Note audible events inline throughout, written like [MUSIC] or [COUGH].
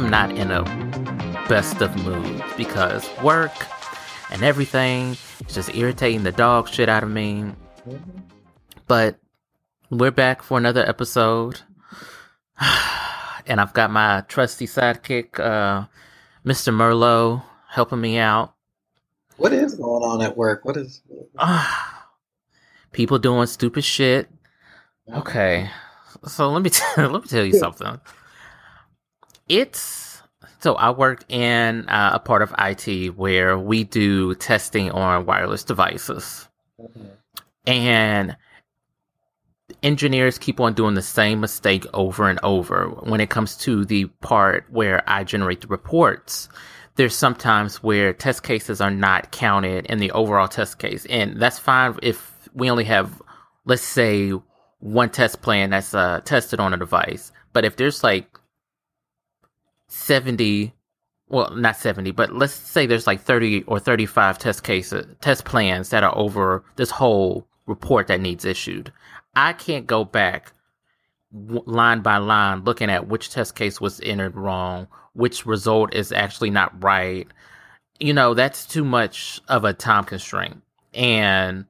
am not in a best of mood because work and everything is just irritating the dog shit out of me. But we're back for another episode. [SIGHS] and I've got my trusty sidekick, uh, Mr. Merlot, helping me out. What is going on at work? What is people doing stupid shit? Okay, so let me [LAUGHS] t- let me tell you something. It's so I work in uh, a part of IT where we do testing on wireless devices, mm-hmm. and engineers keep on doing the same mistake over and over when it comes to the part where I generate the reports. There's sometimes where test cases are not counted in the overall test case. And that's fine if we only have, let's say, one test plan that's uh, tested on a device. But if there's like 70, well, not 70, but let's say there's like 30 or 35 test cases, test plans that are over this whole report that needs issued. I can't go back line by line looking at which test case was entered wrong, which result is actually not right. You know, that's too much of a time constraint. And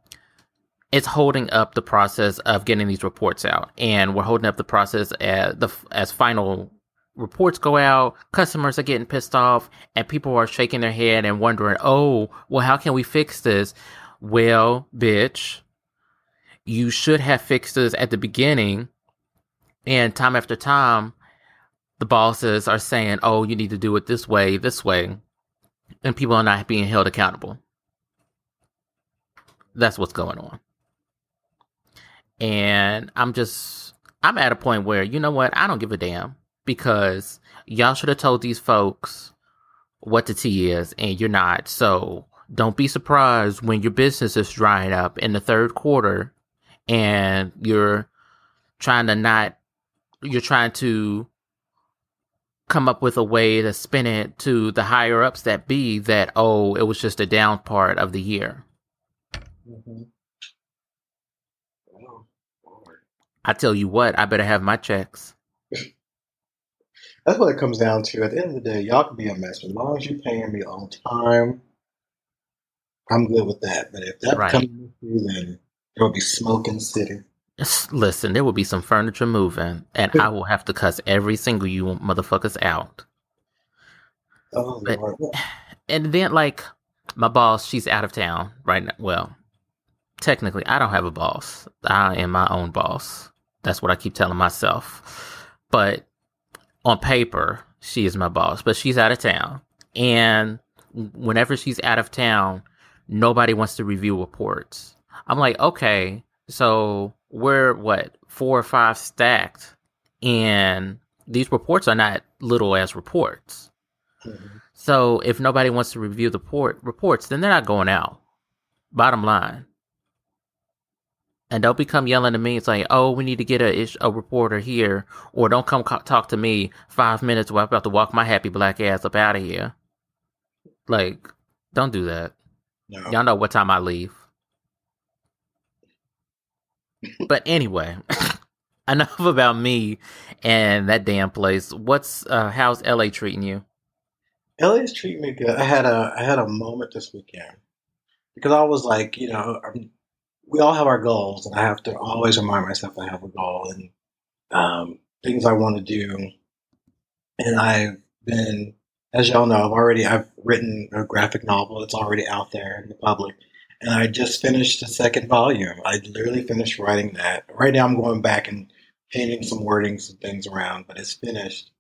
it's holding up the process of getting these reports out. And we're holding up the process as the as final reports go out, customers are getting pissed off, and people are shaking their head and wondering, oh, well, how can we fix this? Well, bitch, you should have fixed this at the beginning. And time after time, the bosses are saying, oh, you need to do it this way, this way. And people are not being held accountable. That's what's going on. And I'm just, I'm at a point where, you know what? I don't give a damn because y'all should have told these folks what the tea is and you're not. So don't be surprised when your business is drying up in the third quarter and you're trying to not you're trying to come up with a way to spin it to the higher ups that be that oh it was just a down part of the year mm-hmm. i tell you what i better have my checks that's what it comes down to at the end of the day y'all can be a mess as long as you're paying me on time i'm good with that but if that right. becomes then there will be smoke in the city. Listen, there will be some furniture moving, and I will have to cuss every single you motherfuckers out. Oh, but, Lord. And then, like, my boss, she's out of town right now. Well, technically, I don't have a boss. I am my own boss. That's what I keep telling myself. But on paper, she is my boss, but she's out of town. And whenever she's out of town, nobody wants to review reports. I'm like, okay, so we're what four or five stacked, and these reports are not little as reports. Mm-hmm. So if nobody wants to review the port reports, then they're not going out. Bottom line. And don't become yelling at me. Like, oh, we need to get a a reporter here, or don't come co- talk to me five minutes while I'm about to walk my happy black ass up out of here. Like, don't do that. No. Y'all know what time I leave but anyway, [LAUGHS] enough about me and that damn place. What's uh how's LA treating you? LA is treating me good. I had a I had a moment this weekend because I was like, you know, we all have our goals, and I have to always remind myself I have a goal and um, things I want to do. And I've been, as y'all know, I've already I've written a graphic novel. It's already out there in the public and I just finished the second volume. I literally finished writing that. Right now, I'm going back and changing some wordings and things around, but it's finished.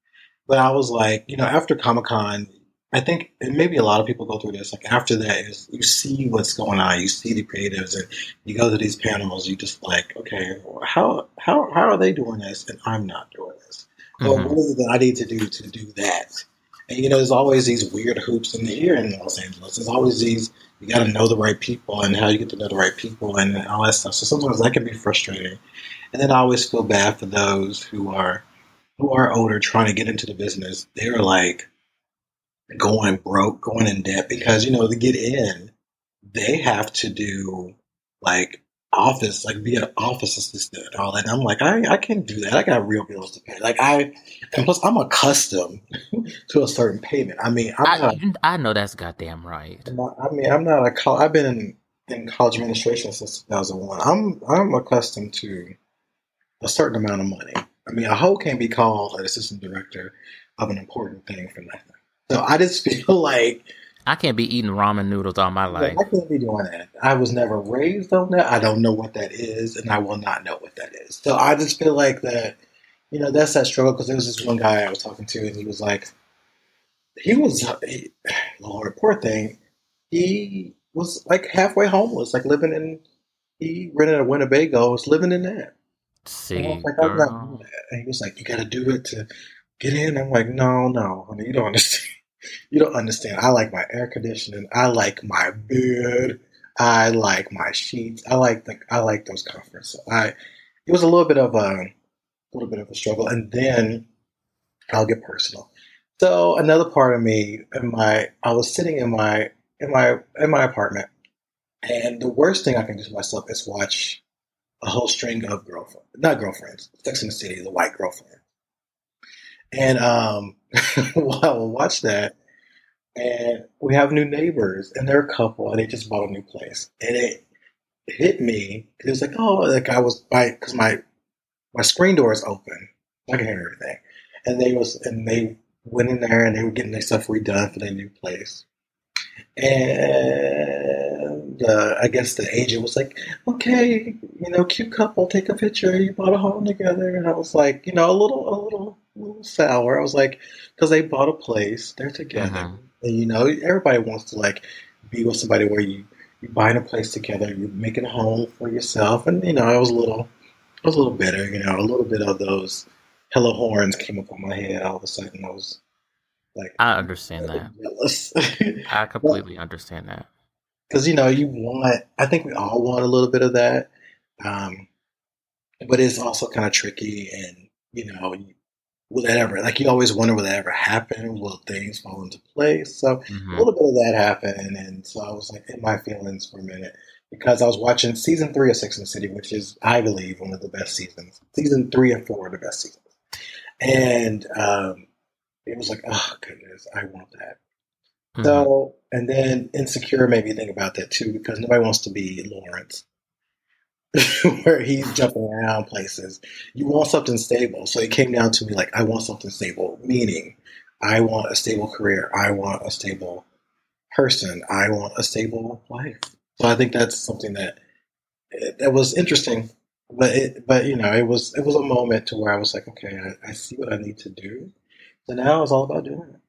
But I was like, you know, after Comic Con, I think, maybe a lot of people go through this. Like after that, is you see what's going on, you see the creatives, and you go to these panels. You just like, okay, how how how are they doing this, and I'm not doing this. Mm-hmm. Well, what is it that I need to do to do that? And you know, there's always these weird hoops in the air in Los Angeles. There's always these you got to know the right people and how you get to know the right people and all that stuff. So sometimes that can be frustrating. And then I always feel bad for those who are who are older trying to get into the business. They're like going broke, going in debt because you know to get in, they have to do like office, like be an office assistant and all that. And I'm like, I, I can't do that. I got real bills to pay. Like I, and plus I'm accustomed [LAUGHS] to a certain payment. I mean, I'm I, not, I know that's goddamn right. Not- I mean, I'm not a college. I've been in, in college administration since 2001. I'm, I'm accustomed to a certain amount of money. I mean, a hoe can't be called an assistant director of an important thing for nothing. So I just [LAUGHS] feel like I can't be eating ramen noodles all my life. I can't be doing that. I was never raised on that. I don't know what that is, and I will not know what that is. So I just feel like that, you know, that's that struggle. Because there was this one guy I was talking to, and he was like, he was, he, [SIGHS] Lord, poor thing. He was like halfway homeless, like living in. He rented a Winnebago, was living in that. See, was like, I'm not doing that. And he was like, you got to do it to get in. I'm like, no, no, honey, you don't [LAUGHS] understand. You don't understand. I like my air conditioning. I like my bed. I like my sheets. I like the I like those comforts. So I it was a little bit of a, little bit of a struggle, and then I'll get personal. So another part of me, in my I was sitting in my in my in my apartment, and the worst thing I can do to myself is watch a whole string of girlfriends, not girlfriends, Sex in the City, the white girlfriend. And um, [LAUGHS] will watch that, and we have new neighbors, and they're a couple, and they just bought a new place, and it hit me. It was like, oh, like I was my because my my screen door is open, I can hear everything, and they was and they went in there and they were getting their stuff redone for their new place, and uh, I guess the agent was like, okay, you know, cute couple, take a picture. You bought a home together, and I was like, you know, a little, a little, little sour. I was like, because they bought a place, they're together, Mhm. and you know, everybody wants to like be with somebody where you you buying a place together, you're making a home for yourself, and you know, I was a little, I was a little bitter, you know, a little bit of those hello horns came up on my head. All of a sudden, I was like, I understand that. [LAUGHS] jealous. [LAUGHS] I completely understand that. because you know you want i think we all want a little bit of that um, but it's also kind of tricky and you know will that ever like you always wonder will that ever happen? Will things fall into place? So a Mhm. little bit of that happened and so i was like in my feelings for a minute because i was watching season three of Sex and the City which is i believe one of the best seasons season three and four are the best seasons. And um, it was like oh goodness i want that. Mhm. so, and then Insecure made me think about that too, because nobody wants to be Lawrence, [LAUGHS] where he's jumping around places. You want something stable. So it came down to me like, I want something stable, meaning I want a stable career. I want a stable person. I want a stable life. So I think that's something that that was interesting. But it, but you know, it was it was a moment to where I was like, okay, I, I see what I need to do. So now it's all about doing it.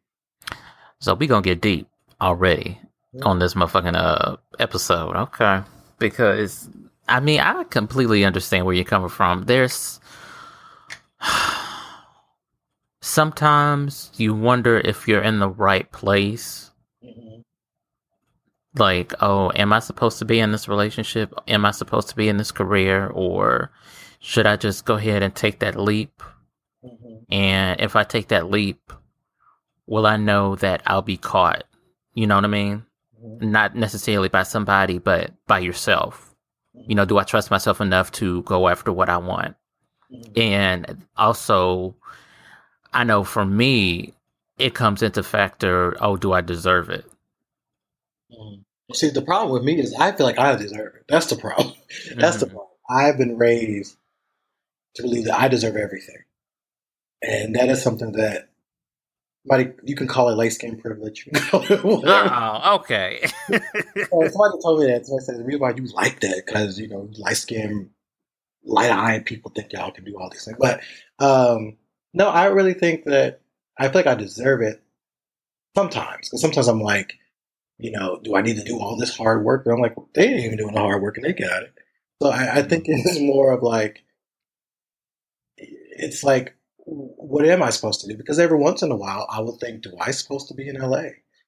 So we gonna get deep already Yeah. on this motherfucking uh episode, okay? Because I mean, I completely understand where you're coming from. There's [SIGHS] sometimes you wonder if you're in the right place. Mhm. Like, oh, am I supposed to be in this relationship? Am I supposed to be in this career? Or should I just go ahead and take that leap? Mhm. And if I take that leap, will I know that I'll be caught? You know what I mean? Mhm. Not necessarily by somebody, but by yourself. You know, do I trust myself enough to go after what I want? Mhm. And also, I know for me, it comes into factor, oh, do I deserve it? Mhm. See, the problem with me is I feel like I deserve it. That's the problem. [LAUGHS] That's the Mhm. problem. I've been raised to believe that I deserve everything, and that is something that, somebody you can call it light skin privilege. [LAUGHS] You can call it whatever. Oh, okay. [LAUGHS] Well, somebody told me that. So I said, the reason why you like that because you know light skin, light eyed people think y'all can do all these things. But um, no, I really think that I feel like I deserve it sometimes because sometimes I'm like, you know, do I need to do all this hard work? But I'm like, they ain't even doing the hard work and they got it. So I, I think [LAUGHS] it's more of like, it's like, what am I supposed to do? Because every once in a while, I would think, do I supposed to be in LA?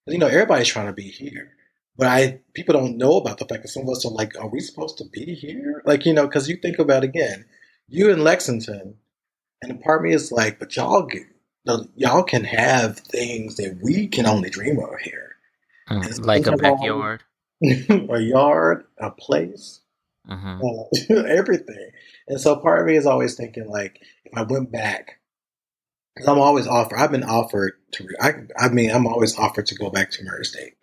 you know, everybody's trying to be here. But I people don't know about the fact that some of us are like, are we supposed to be here? Like, you know, because you think about again, you in Lexington, and the part of me is like, but y'all get y'all can have things that we can only dream of here, mm, like a backyard, [LAUGHS] a yard, a place, mm-hmm. uh, [LAUGHS] everything. And so part of me is always thinking like, if I went back, because I'm always offered. I've been offered to. I, I mean, I'm always offered to go back to Murray State,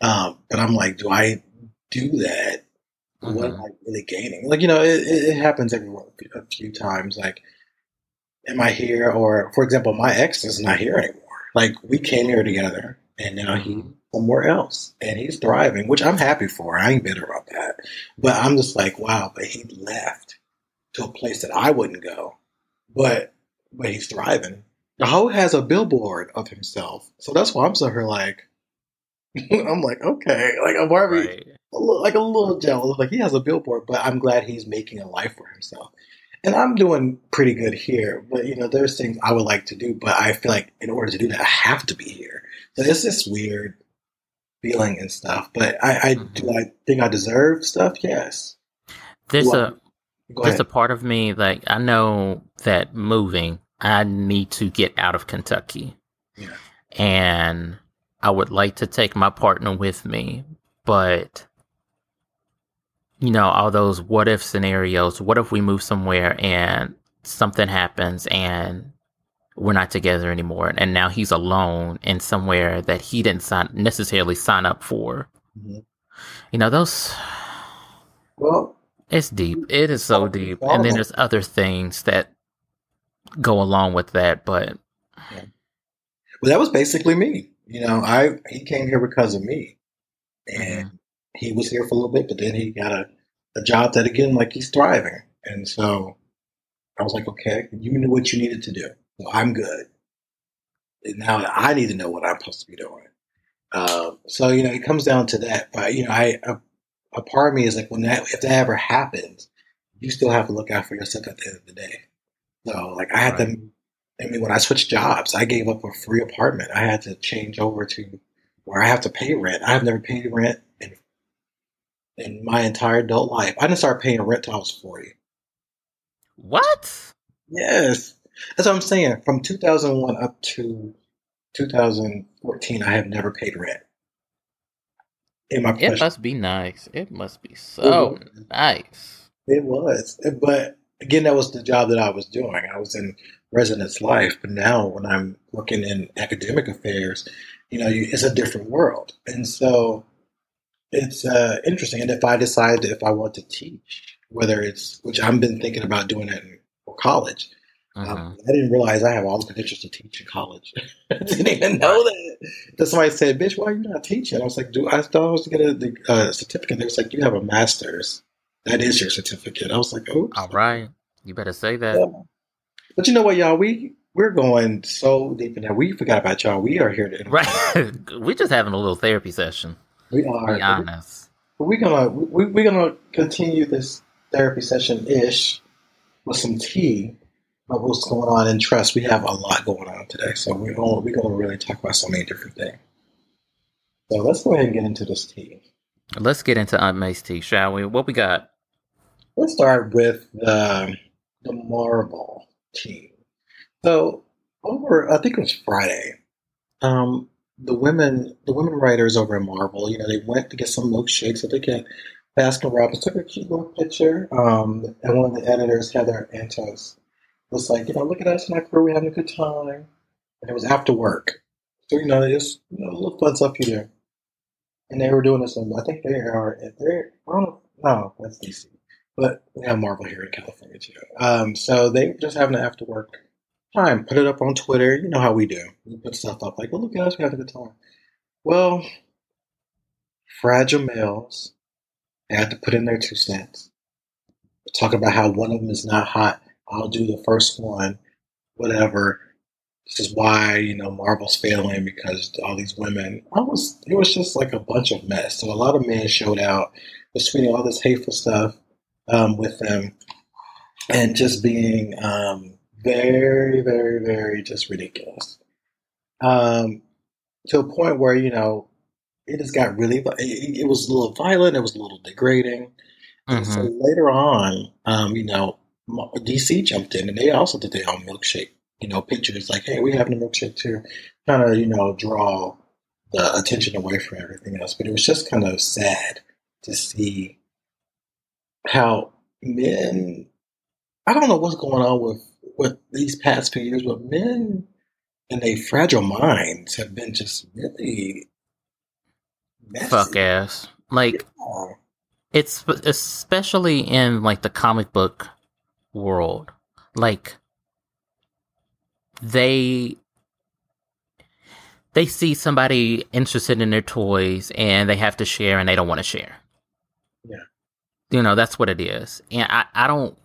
um, but I'm like, do I do that? Mm-hmm. What am mm-hmm. I really gaining? Like, you know, it, it happens every a few times. Like, am I here? Or, for example, my ex is not here anymore. Like, we came here together, and now he's mm-hmm. somewhere else, and he's thriving, which I'm happy for. I ain't bitter about that. But I'm just like, wow, but he left to a place that I wouldn't go, but but he's thriving. Ho has a billboard of himself, so that's why I'm so here. Like, [LAUGHS] I'm like, okay, like I'm right. a little, like a little jealous. Like he has a billboard, but I'm glad he's making a life for himself. And I'm doing pretty good here, but you know, there's things I would like to do, but I feel like in order to do that, I have to be here. So it's this weird feeling and stuff. But I, I mm-hmm. do I think I deserve stuff? Yes. There's a there's a part of me like I know that moving, I need to get out of Kentucky. Yeah. And I would like to take my partner with me, but you know, all those what if scenarios. What if we move somewhere and something happens and we're not together anymore and now he's alone in somewhere that he didn't sign, necessarily sign up for. Mm-hmm. You know, those Well, it's deep. It is so deep. And then there's other things that go along with that, but yeah. Well, that was basically me. You know, I he came here because of me. And mm-hmm. he was here for a little bit, but then he got a, a job that again like he's thriving. And so I was like, okay, you knew what you needed to do. So I'm good. And now I need to know what I'm supposed to be doing. Uh, so you know, it comes down to that. But you know, I, I a part of me is like when that if that ever happens, you still have to look out for yourself at the end of the day. So like I had right. to I mean when I switched jobs, I gave up a free apartment. I had to change over to where I have to pay rent. I've never paid rent in in my entire adult life. I didn't start paying rent till I was forty. What? Yes. That's what I'm saying. From 2001 up to 2014, I have never paid rent in my It must be nice. It must be so it nice. It was. But again, that was the job that I was doing. I was in residence life. But now when I'm working in academic affairs, you know, you, it's a different world. And so it's uh, interesting. And if I decide if I want to teach, whether it's, which I've been thinking about doing it in college, uh-huh. Um, I didn't realize I have all the credentials to teach in college. [LAUGHS] I didn't even know that. Then somebody said, "Bitch, why are you not teaching?" I was like, "Do I thought I was to get a uh, certificate?" They was like, "You have a master's. That is your certificate." I was like, "Oh, all right, you better say that." Yeah. But you know what, y'all? We we're going so deep in that we forgot about y'all. We are here to right. [LAUGHS] we're just having a little therapy session. We are. Be honest. We're gonna we, we're gonna continue this therapy session ish with some tea of what's going on in trust. We have a lot going on today, so we're going we're going to really talk about so many different things. So let's go ahead and get into this tea. Let's get into Aunt May's tea, shall we? What we got? Let's start with the the Marvel tea. So over, I think it was Friday. Um, the women, the women writers over at Marvel, you know, they went to get some milkshakes that at the Baskin Robbins. Took a cute little picture, um, and one of the editors, Heather Antos, was like, you know, look at us in our crew, we're having a good time. And it was after work. So, you know, just you know, little fun stuff here. And they were doing this, and I think they are, they're, I don't know, no, that's DC. But we have Marvel here in California too. Um, so they were just having an after work time, put it up on Twitter. You know how we do. We put stuff up like, well, look at us, we're having a good time. Well, fragile males, they had to put in their two cents. Talk about how one of them is not hot I'll do the first one, whatever. This is why, you know, Marvel's failing because all these women. I was it was just like a bunch of mess. So a lot of men showed out, was tweeting all this hateful stuff um, with them and just being um, very, very, very just ridiculous. Um, to a point where, you know, it just got really, it, it was a little violent, it was a little degrading. Mm-hmm. so later on, um, you know, DC jumped in and they also did their own milkshake you know, pictures like, hey, we have a milkshake too, kind of, you know, draw the attention away from everything else. But it was just kind of sad to see how men, I don't know what's going on with, with these past few years, but men and their fragile minds have been just really messy. fuck ass. Like, yeah. it's especially in like the comic book world. Like, they they see somebody interested in their toys and they have to share and they don't want to share. Yeah. You know, that's what it is. And I, I don't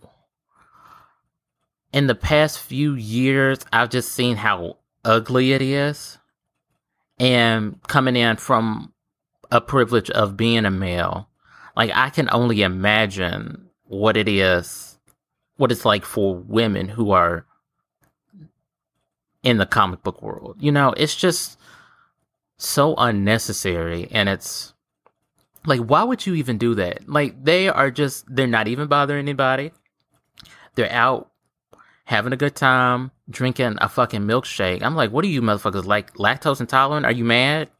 in the past few years I've just seen how ugly it is. And coming in from a privilege of being a male, like I can only imagine what it is what it's like for women who are in the comic book world. You know, it's just so unnecessary and it's like why would you even do that? Like they are just they're not even bothering anybody. They're out having a good time, drinking a fucking milkshake. I'm like, what are you motherfuckers like lactose intolerant? Are you mad?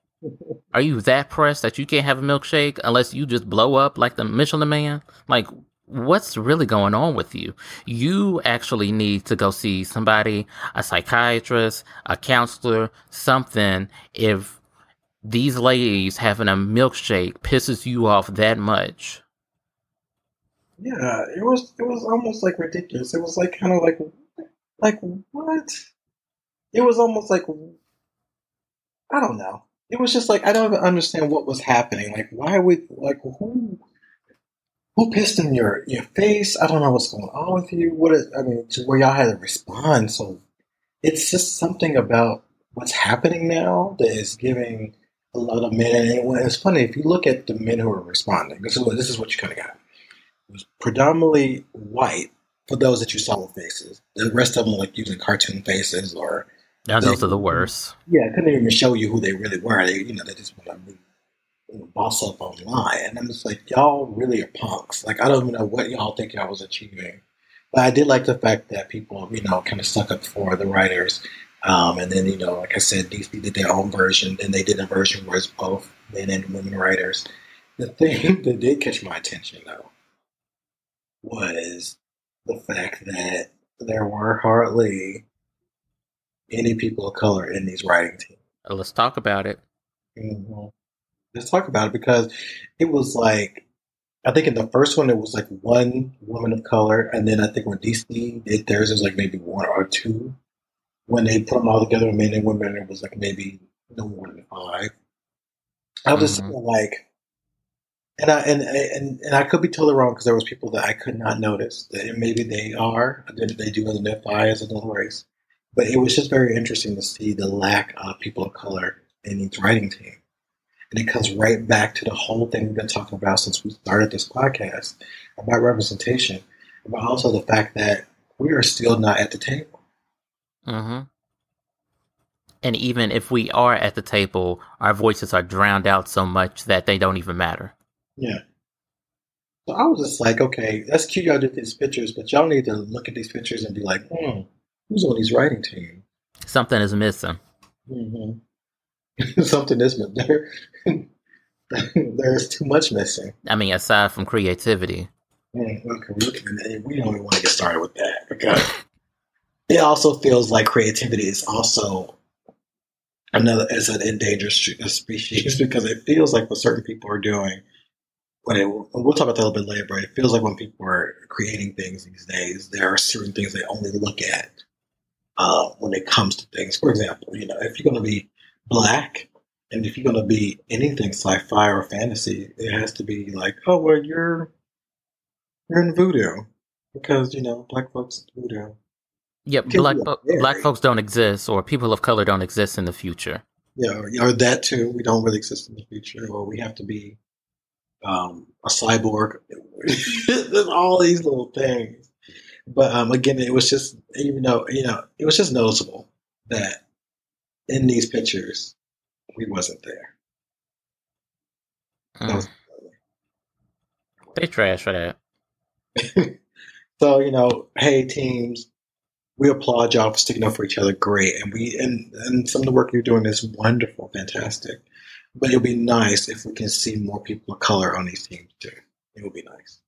Are you that pressed that you can't have a milkshake unless you just blow up like the Michelin man? Like what's really going on with you? You actually need to go see somebody, a psychiatrist, a counselor, something if these ladies having a milkshake pisses you off that much. Yeah, it was it was almost like ridiculous. It was like kind of like like what? It was almost like I don't know. It was just like I don't understand what was happening. Like why would like who who pissed in your your face? I don't know what's going on with you. What is, I mean, where y'all had to respond. So it's just something about what's happening now that is giving a lot of men. And it's funny if you look at the men who are responding. This is what this is what you kind of got. It was predominantly white for those that you saw with faces. The rest of them like using cartoon faces or. Those are the worst. Yeah, couldn't even show you who they really were. They, you know, they just want to boss up online. And I'm just like, y'all really are punks. Like, I don't even know what y'all think y'all was achieving. But I did like the fact that people, you know, kind of stuck up for the writers. Um, and then, you know, like I said, DC did their own version. Then they did a version where it's both men and women writers. The thing [LAUGHS] that did catch my attention, though, was the fact that there were hardly any people of color in these writing teams. Let's talk about it. Mm-hmm let's talk about it because it was like I think in the first one it was like one woman of color, and then I think when DC did theirs, it was like maybe one or two. When they put them all together, men and women, it was like maybe no more than five. I was mm-hmm. just like, and I and and and I could be totally wrong because there was people that I could not notice that maybe they are that they do identify as another race, but it was just very interesting to see the lack of people of color in each writing team. And it comes right back to the whole thing we've been talking about since we started this podcast about representation, but also the fact that we are still not at the table. Mm-hmm. And even if we are at the table, our voices are drowned out so much that they don't even matter. Yeah. So I was just like, okay, that's cute y'all did these pictures, but y'all need to look at these pictures and be like, hmm, who's on these writing team? Something is missing. Mm-hmm. [LAUGHS] something is missing. there. [LAUGHS] there's too much missing. I mean, aside from creativity. Mm, we don't even want to get started with that because it also feels like creativity is also another as an endangered species [LAUGHS] because it feels like what certain people are doing when it, we'll talk about that a little bit later, but it feels like when people are creating things these days, there are certain things they only look at uh, when it comes to things. For example, you know, if you're going to be black. And if you're going to be anything sci-fi or fantasy, it has to be like, oh, well, you're you're in voodoo because you know black folks voodoo. Yep, black black folks don't exist, or people of color don't exist in the future. Yeah, or, that too. We don't really exist in the future, or we have to be um, a cyborg. [LAUGHS] There's all these little things, but um, again, it was just even though you know it was just noticeable that in these pictures, we wasn't there. Mm. Was they trash for that. [LAUGHS] so you know, hey teams, we applaud y'all for sticking up for each other. Great, and we and and some of the work you're doing is wonderful, fantastic. But it'll be nice if we can see more people of color on these teams too. It would be nice.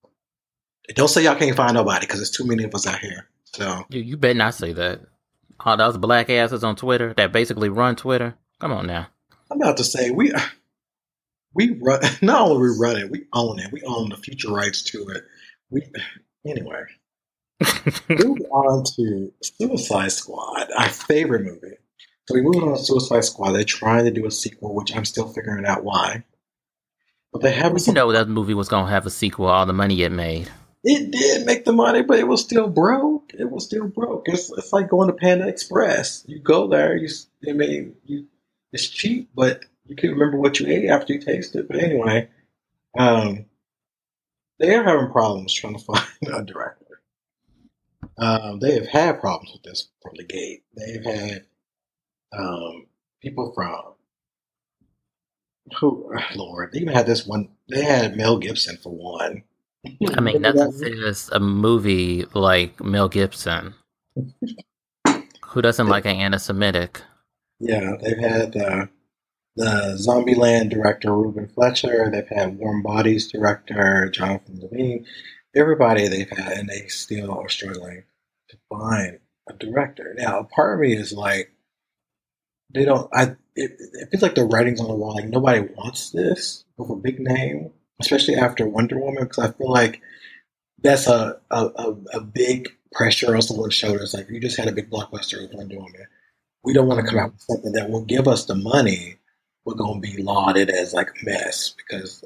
Don't say y'all can't find nobody because there's too many of us out here. So you, you better not say that. All those black asses on Twitter that basically run Twitter. Come on now. I'm about to say we we run. [LAUGHS] Not only we run it, we own it. We own the future rights to it. We anyway. [LAUGHS] Move on to Suicide Squad, our favorite movie. So we moved on to Suicide Squad. They're trying to do a sequel, which I'm still figuring out why. But they haven't. You know that movie was going to have a sequel. All the money it made. It did make the money, but it was still broke. It was still broke. It's, it's like going to Panda Express. You go there, you I mean, you it's cheap, but you can remember what you ate after you taste it. But anyway, um, they are having problems trying to find [LAUGHS] a director. Um, they have had problems with this from the gate. They've had um, people from who, [SIGHS] Lord, they even had this one. They had Mel Gibson for one. I mean, nothing says a movie like Mel Gibson. [LAUGHS] Who doesn't like an anti-Semitic? Yeah, they've had uh, the Zombieland director Ruben Fleischer. They've had Warm Bodies director Jonathan Levine. Everybody they've had, and they still are struggling to find a director. Now, part of me is like, they don't. I it, it feels like the writing's on the wall. Like nobody wants this with a big name, especially after Wonder Woman, because I feel like that's a, a, a, big pressure on someone's shoulders. Like you just had a big blockbuster with Wonder Woman. We don't want to come out with something that will give us the money we're going to be lauded as like a mess because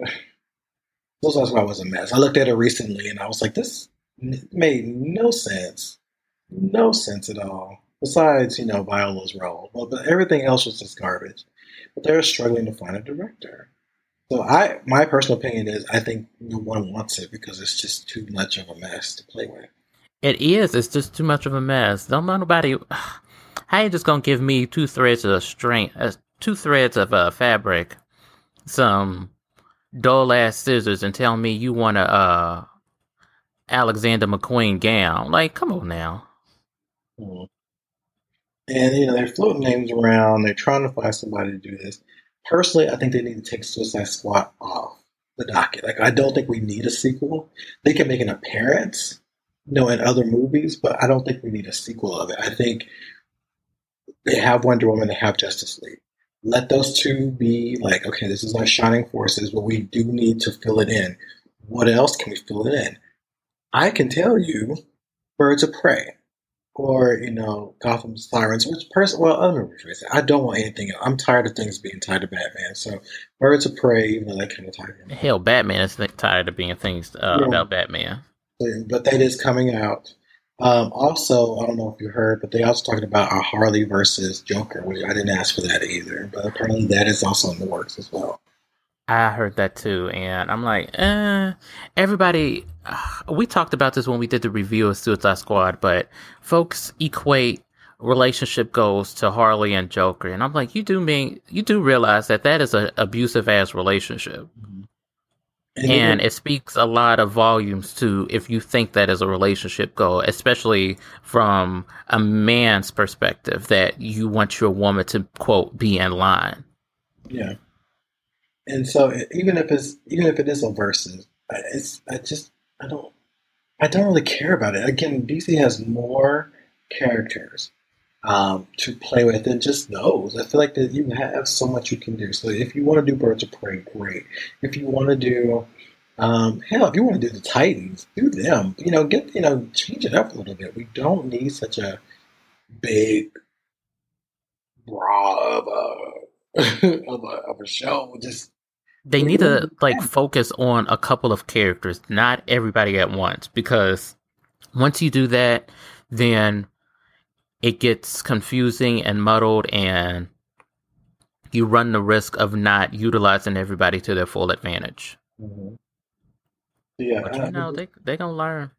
[SIGHS] Suicide Squad was a mess. I looked at it recently and I was like, this made no sense. No sense at all. Besides, you know, Viola's role. Well, but everything else was just garbage. But they're struggling to find a director. So I, my personal opinion is, I think no one wants it because it's just too much of a mess to play with. It is. It's just too much of a mess. Don't nobody. [SIGHS] How you just gonna give me two threads of string, uh, two threads of uh, fabric, some dull ass scissors, and tell me you want a uh, Alexander McQueen gown? Like, come on now. Hmm. And you know they're floating names around. They're trying to find somebody to do this. Personally, I think they need to take Suicide Squad off the docket. Like, I don't think we need a sequel. They can make an appearance, you know, in other movies, but I don't think we need a sequel of it. I think they have Wonder Woman, they have Justice League let those two be like, okay, this is our shining forces, but we do need to fill it in. What else can we fill it in? I can tell you Birds of Prey or, you know, Gotham Sirens, which person, well, let me rephrase. I don't want anything else. I'm tired of things being tied to Batman. So Birds of Prey, even though that kind of tied. Hell, Batman is tired of being things uh, yeah. about Batman. But that is coming out. Um, also, I don't know if you heard, but they also talking about a Harley versus Joker, which I didn't ask for that either. But apparently, that is also in the works as well. I heard that too, and I'm like, eh. Everybody, uh, we talked about this when we did the review of Suicide Squad, but folks equate relationship goals to Harley and Joker, and I'm like, you do mean you do realize that that is an abusive ass relationship. Mm-hmm. And it speaks a lot of volumes to if you think that is a relationship goal, especially from a man's perspective, that you want your woman to quote be in line. Yeah. And so even if it's even if it is a versus, it's I just I don't I don't really care about it. Again, DC has more characters um, to play with and just those. I feel like that you have so much you can do. So if you want to do Birds of Prey, great. If you want to do um, hell, if you want to do the Titans, do them. You know, get you know, change it up a little bit. We don't need such a big bra of a [LAUGHS] of a, of a show. Just they need to like focus on a couple of characters, not everybody at once, because once you do that, then it gets confusing and muddled and you run the risk of not utilizing everybody to their full advantage. Mm-hmm. Yeah, but you know they they gonna learn.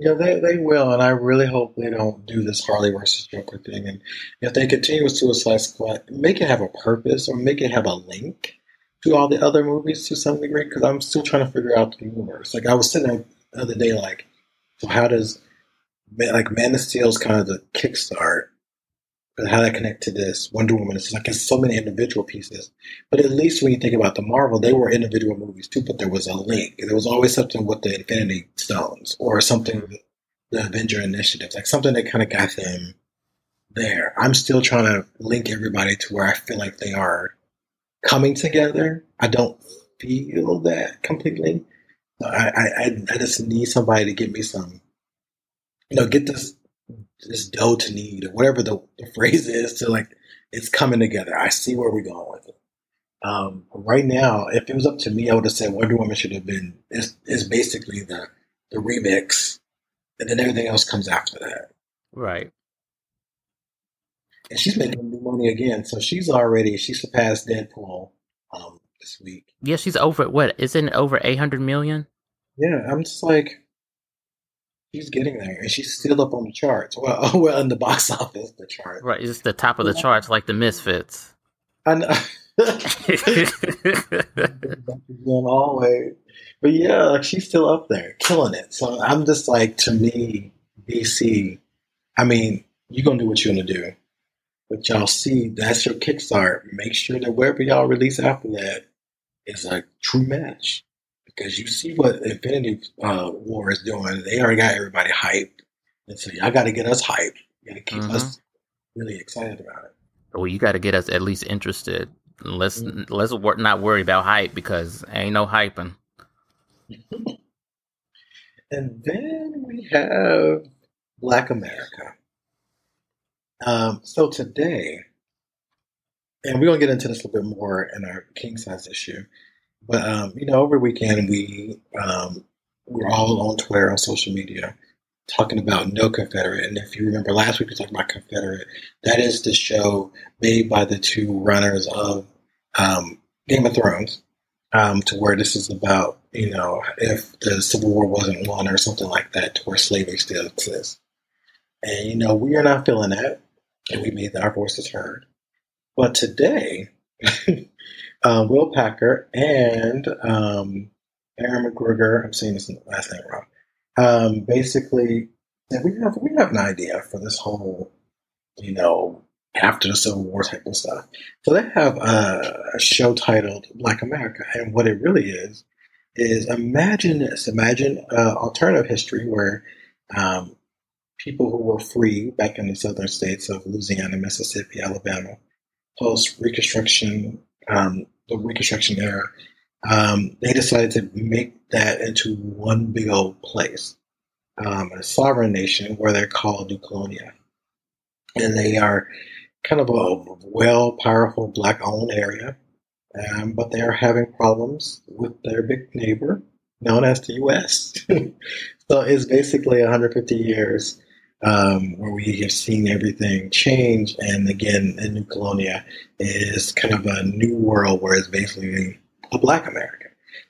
Yeah, they, they will, and I really hope they don't do this Harley versus Joker thing. And if they continue with Suicide Squad, make it have a purpose or make it have a link to all the other movies to some degree. Because I'm still trying to figure out the universe. Like I was sitting there the other day, like, so how does like Man of Steel is kind of the kickstart, but how that connect to this Wonder Woman is like it's so many individual pieces. But at least when you think about the Marvel, they were individual movies too, but there was a link. There was always something with the Infinity Stones or something the Avenger Initiative, like something that kind of got them there. I'm still trying to link everybody to where I feel like they are coming together. I don't feel that completely. I, I, I just need somebody to give me some, you know, get this this dough to need or whatever the, the phrase is to like it's coming together. I see where we're going with it. Um, right now, if it was up to me, I would have said Wonder Woman should have been is is basically the the remix, and then everything else comes after that. Right. And she's making new money again, so she's already she surpassed Deadpool um, this week. Yeah, she's over what? Isn't it over eight hundred million? Yeah, I'm just like, she's getting there, and she's still up on the charts. Well, [LAUGHS] well, in the box [LAUGHS] office, the chart. Right, it's the top of the charts, like the Misfits. I know. [LAUGHS] always, but yeah, like she's still up there, killing it. So I'm just like, to me, DC. I mean, you're gonna do what you're gonna do, but y'all see that's your kickstart. Make sure that wherever y'all release after that is a true match because you see what Infinity uh, War is doing. They already got everybody hyped, and so y'all got to get us hyped. You got to keep mm-hmm. us really excited about it. Well, you got to get us at least interested. Let's mm-hmm. let's not worry about hype because ain't no hyping. [LAUGHS] and then we have Black America. Um, so today, and we're gonna get into this a little bit more in our king size issue. But um, you know, over weekend we um, we're all on Twitter on social media talking about No Confederate. And if you remember last week we talked about Confederate. That is the show made by the two runners of um, Game of Thrones. Um, to where this is about, you know, if the Civil War wasn't won or something like that, to where slavery still exists. And, you know, we are not feeling that, and we made our voices heard. But today, [LAUGHS] um, Will Packer and um, Aaron McGruger. I'm saying this last name wrong. Um, basically, we have we have an idea for this whole, you know, after the Civil War type of stuff. So they have a, a show titled Black America, and what it really is is imagine this: imagine uh, alternative history where um, people who were free back in the southern states of Louisiana, Mississippi, Alabama, post Reconstruction um, the Reconstruction era, um, they decided to make that into one big old place, um, a sovereign nation where they're called New Colonia. And they are kind of a well, powerful black owned area, um, but they are having problems with their big neighbor known as the U.S. [LAUGHS] so it's basically 150 years um, where we have seen everything change. And again, in New Colonia is kind of a new world where it's basically a Black America.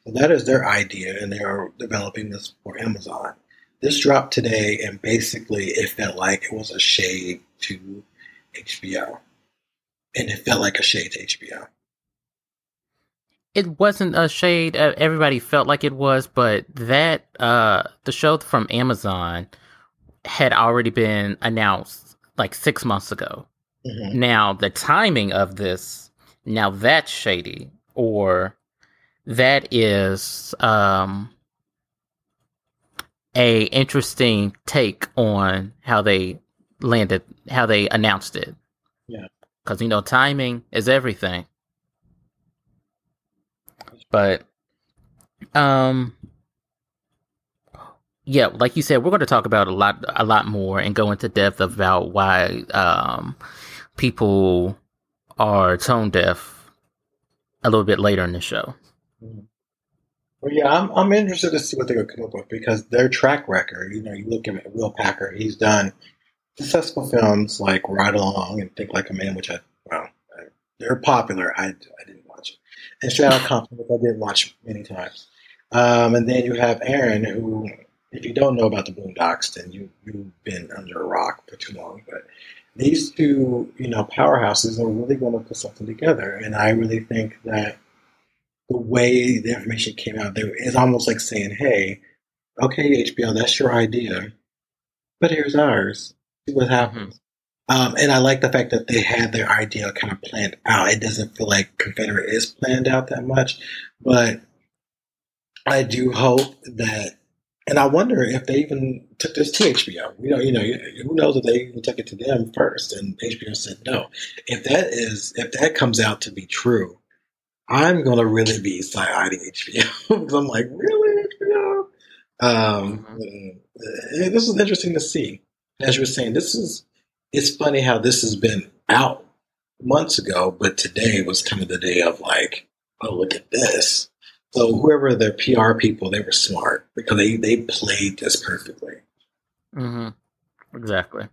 So that is their idea, and they are developing this for Amazon. This dropped today, and basically it felt like it was a shade to HBO. And it felt like a shade to HBO. It wasn't a shade. Uh, everybody felt like it was, but that uh, the show from Amazon had already been announced like six months ago. Mm-hmm. Now, the timing of this, now that's shady, or that is um, a interesting take on how they landed, how they announced it. Yeah, because you know timing is everything. But um, yeah, like you said, we're going to talk about a lot, a lot more, and go into depth about why um, people are tone deaf a little bit later in the show. Mm-hmm. Well, yeah, I'm, I'm interested to see what they're going to come up with because their track record, you know, you look at Will Packer, he's done successful films like Ride Along and Think Like a Man, which I, well, they're popular. I, I didn't watch it. And Outta Compton, which I did watch many times. Um, and then you have Aaron, who if you don't know about the Boondocks, then you you've been under a rock for too long. But these two, you know, powerhouses are really going to put something together, and I really think that the way the information came out there is almost like saying, "Hey, okay, HBO, that's your idea. but here's ours. See what happens. Mm-hmm. Um, and I like the fact that they had their idea kind of planned out. It doesn't feel like Confederate is planned out that much, but I do hope that, and I wonder if they even took this to HBO. You know, you know, who knows if they even took it to them first, and HBO said no. If that is, if that comes out to be true, I'm gonna really be side eyeing HBO because [LAUGHS] I'm like, really HBO. Um. Uh, this is interesting to see. As you were saying, this is it's funny how this has been out months ago, but today was kind of the day of like, oh, look at this. So whoever their PR people, they were smart because they, they played this perfectly. Mm-hmm. Exactly.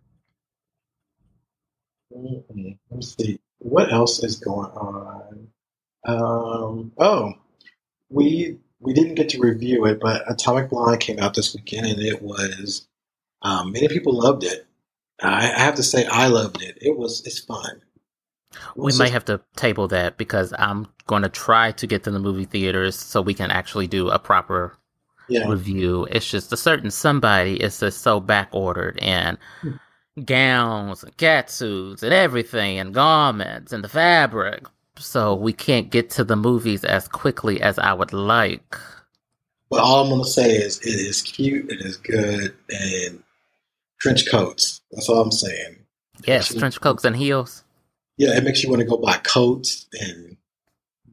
Mm-hmm. Let's see. What else is going on? Um, oh, we we didn't get to review it, but Atomic Blonde came out this weekend, and it was um, many people loved it. I, I have to say, I loved it. It was it's fun. We might have to table that because I'm going to try to get to the movie theaters so we can actually do a proper yeah. review. It's just a certain somebody is just so back ordered and hmm. gowns and catsuits and everything and garments and the fabric. So we can't get to the movies as quickly as I would like. But all I'm going to say is it is cute, it is good, and trench coats. That's all I'm saying. Yes, trench coats and heels. Yeah, it makes you want to go buy coats and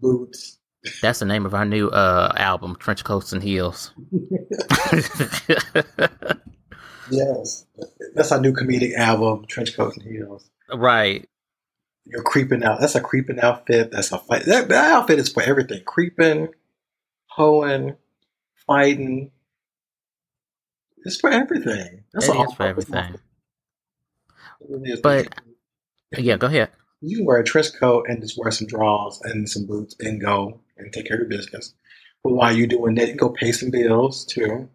boots. That's the name of our new uh, album, Trench Coats and Heels. [LAUGHS] yes, that's our new comedic album, Trench Coats and Heels. Right. You're creeping out. That's a creeping outfit. That's a fight. That, that outfit is for everything: creeping, hoeing, fighting, it's for everything. That's it is for everything. [LAUGHS] But yeah, go ahead. You can wear a trench coat and just wear some drawers and some boots and go and take care of your business. But while you're doing that, you go pay some bills too.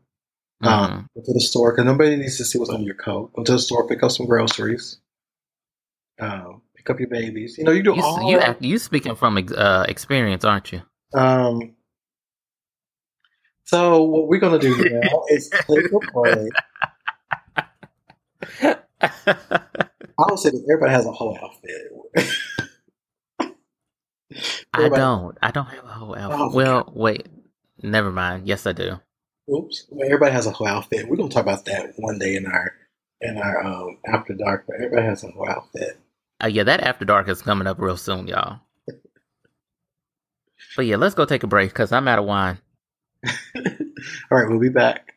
Um, mm-hmm. Um, go to the store because nobody needs to see what's under your coat. Go to the store, pick up some groceries. Um, pick up your babies. You know, you do you, all. You, you speaking from uh, experience, aren't you? Um, so what we're gonna do now is click or play. I would say that everybody has a whole outfit. [LAUGHS] I don't. I don't have a whole outfit. Oh, well, God. wait. Never mind. Yes, I do. Oops. Well, everybody has a whole outfit. We're gonna talk about that one day in our in our um, after dark. But everybody has a whole outfit. Uh, yeah, that after dark is coming up real soon, y'all. but yeah, let's go take a break because I'm out of wine. [LAUGHS] All right, we'll be back.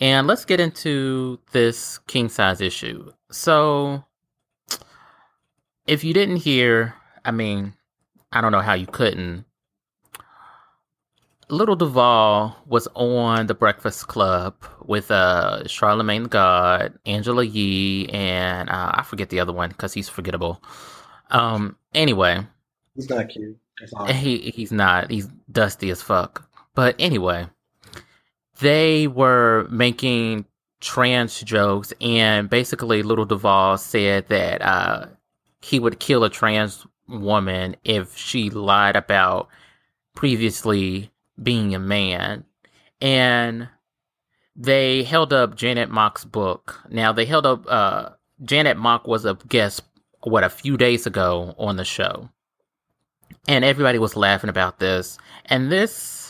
And let's get into this king size issue. So, if you didn't hear, I mean, I don't know how you couldn't. Little Duval was on the Breakfast Club with uh, Charlemagne the God, Angela Yee, and uh, I forget the other one because he's forgettable. Um. Anyway, he's not cute. He he's not. He's dusty as fuck. But anyway, they were making trans jokes, and basically, Little Duval said that uh, he would kill a trans woman if she lied about previously being a man. And they held up Janet Mock's book. Now, they held up, uh, Janet Mock was a guest, what, a few days ago on the show. And everybody was laughing about this. And this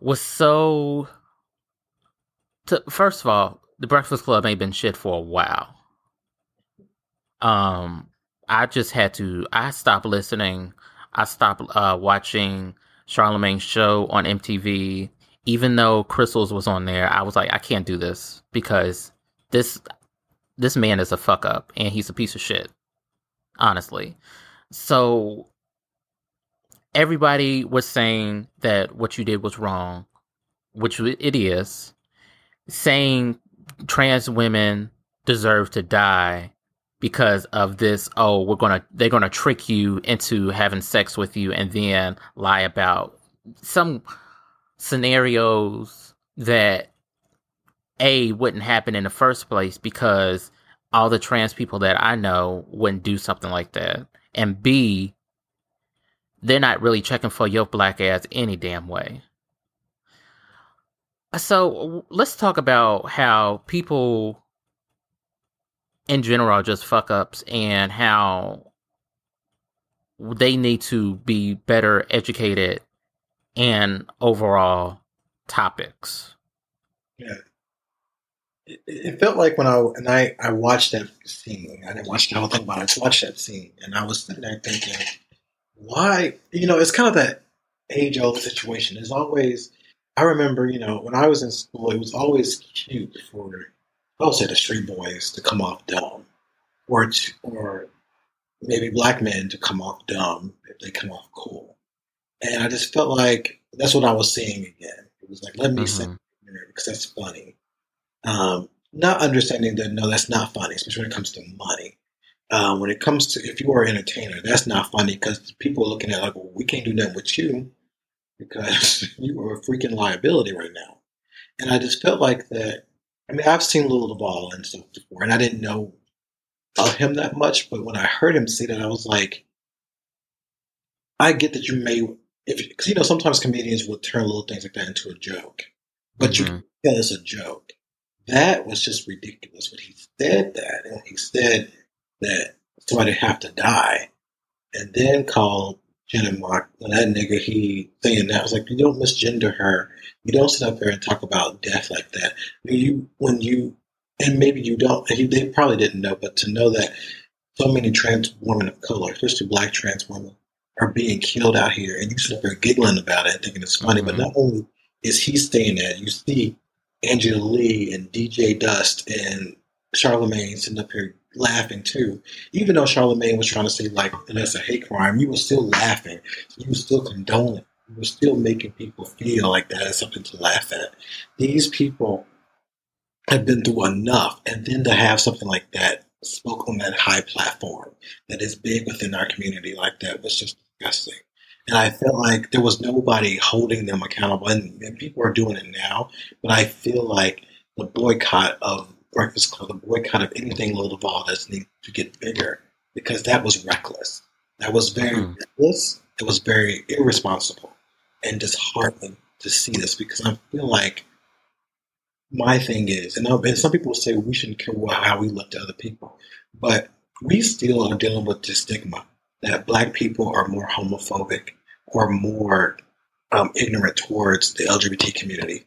was so. To, first of all, the Breakfast Club ain't been shit for a while. Um, I just had to. I stopped listening. I stopped uh, watching Charlemagne's show on MTV. Even though Crystals was on there, I was like, I can't do this because this this man is a fuck up and he's a piece of shit. Honestly. So everybody was saying that what you did was wrong, which it is. Saying trans women deserve to die because of this oh we're gonna they're gonna trick you into having sex with you and then lie about some scenarios that a wouldn't happen in the first place because all the trans people that i know wouldn't do something like that and b they're not really checking for your black ass any damn way so let's talk about how people in general are just fuck ups and how they need to be better educated in overall topics. Yeah. It, it felt like when I and I, I watched that scene, I didn't watch the whole thing, but I just watched that scene and I was sitting there thinking, why you know, it's kind of that age old situation. There's always I remember, you know, when I was in school, it was always cute for I would say the street boys to come off dumb, or to, or maybe black men to come off dumb if they come off cool. And I just felt like that's what I was seeing again. It was like, let me mm-hmm. say because that's funny. Um, not understanding that no, that's not funny, especially when it comes to money. Um, when it comes to if you are an entertainer, that's not funny because people are looking at like, well, we can't do nothing with you because [LAUGHS] you are a freaking liability right now. And I just felt like that I mean, I've seen Lil Duval and stuff before, and I didn't know of him that much. But when I heard him say that, I was like, I get that you may, if because you know sometimes comedians will turn little things like that into a joke, but mm-hmm. you tell it's a joke. That was just ridiculous. When he said that, and he said that somebody have to die, and then called Jenna Mark, that nigga, he saying that I was like, you don't misgender her. You don't sit up there and talk about death like that. I mean, you when you and maybe you don't. They probably didn't know, but to know that so many trans women of color, especially black trans women, are being killed out here, and you sit up there giggling about it and thinking it's funny. Mm-hmm. But not only is he staying that, you see Angela Yee and DJ Dust and Charlemagne sitting up here laughing too. Even though Charlemagne was trying to say like that's a hate crime, you were still laughing. You were still condoning. You were still making people feel like that is something to laugh at. These people have been through enough, and then to have something like that spoke on that high platform that is big within our community like that was just disgusting. And I felt like there was nobody holding them accountable, and, and people are doing it now. But I feel like the boycott of Breakfast Club, the boycott of anything Lil Duval does need to get bigger because that was reckless. That was very mm. reckless. It was very irresponsible and disheartening to see this because I feel like my thing is, and, and some people say we shouldn't care how we look to other people, but we still are dealing with the stigma that black people are more homophobic or more um, ignorant towards the LGBT community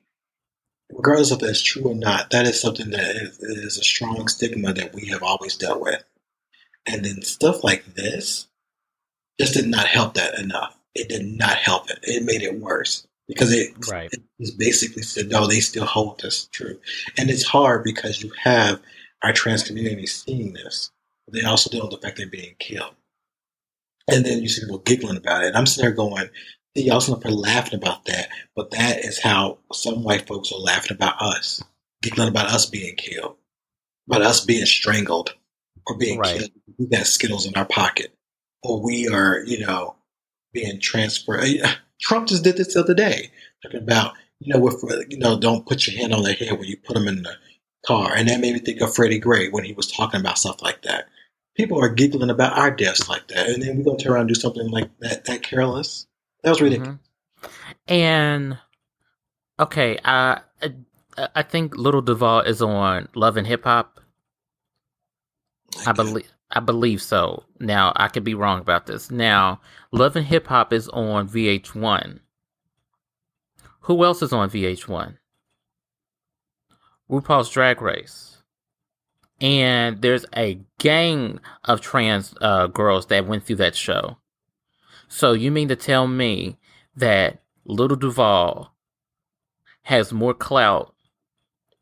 regardless if that's true or not, that is something that is, is, a strong stigma that we have always dealt with. And then stuff like this just did not help that enough. It did not help it. It made it worse because it, right. it basically said, no, they still hold this true. And it's hard because you have our trans community seeing this. They also deal with the fact they're being killed. And then you see people giggling about it. And I'm sitting there going, y'all up here laughing about that, but that is how some white folks are laughing about us, giggling about us being killed, about us being strangled or being right. killed. We got Skittles in our pocket, or we are, you know, being transferred. Eh, Trump just did this the other day, talking about, you know, if you know, don't put your hand on their head when you put them in the car, and that made me think of Freddie Gray when he was talking about stuff like that. People are giggling about our deaths like that, and then we're gonna turn around and do something like that, that careless. That was ridiculous. Mm-hmm. And okay, uh, I think Little Duval is on Love and Hip Hop. I believe I believe so. Now I could be wrong about this. Now Love and Hip Hop is on VH1. Who else is on VH1? RuPaul's Drag Race. And there's a gang of trans uh, girls that went through that show. So you mean to tell me that Little Duval has more clout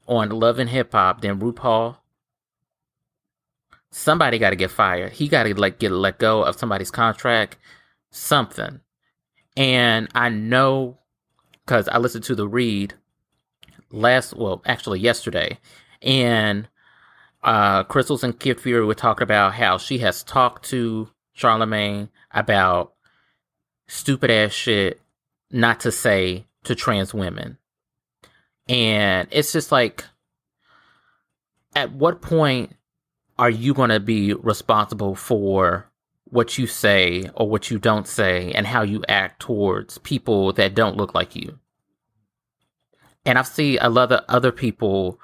on Love and Hip Hop than RuPaul? Somebody got to get fired. He got to like get let go of somebody's contract, something. And I know because I listened to the read last, well, actually yesterday, and uh, Crystals and Kid Fury were talking about how she has talked to Charlemagne about stupid ass shit not to say to trans women. And it's just like, at what point are you going to be responsible for what you say or what you don't say and how you act towards people that don't look like you? And I've seen a lot of other people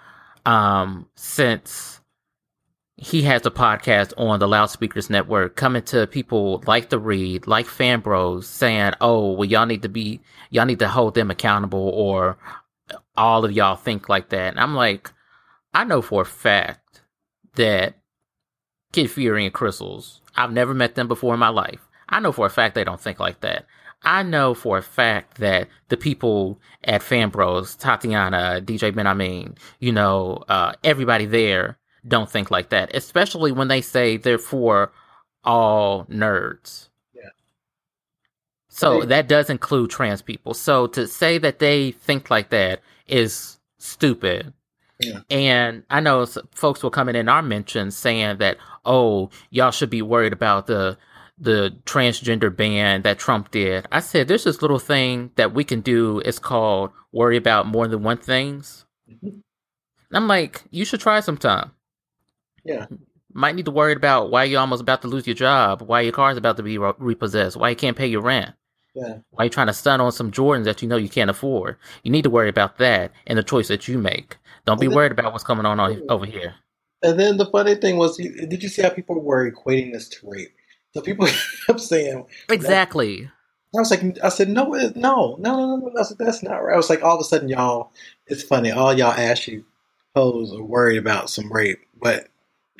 um, since he has a podcast on the Loudspeakers Network coming to people like the Read, like Fanbros, saying, "Oh, well, y'all need to be, y'all need to hold them accountable, or all of y'all think like that." And I'm like, I know for a fact that Kid Fury and Crystals, I've never met them before in my life. I know for a fact they don't think like that. I know for a fact that the people at Fanbros, Tatiana, DJ Ben Amin, you know, uh, everybody there don't think like that, especially when they say they're for all nerds. Yeah. So they, that does include trans people. So to say that they think like that is stupid. Yeah. And I know folks will come in in our mentions saying that, oh, y'all should be worried about the the transgender ban that Trump did. I said there's this little thing that we can do. It's called worry about more than one things. Mm-hmm. I'm like, you should try sometime. Yeah. Might need to worry about why you're almost about to lose your job, why your car's about to be re- repossessed, why you can't pay your rent. Yeah. Why you trying to stun on some Jordans that you know you can't afford? You need to worry about that and the choice that you make. Don't be then, worried about what's coming on over here. And then the funny thing was, did you see how people were equating this to rape? So people [LAUGHS] kept saying exactly. I was like, I said, no, no, no, no, no. I said, that's not right. I was like, all of a sudden, y'all, it's funny. All y'all ashy hoes are worried about some rape, but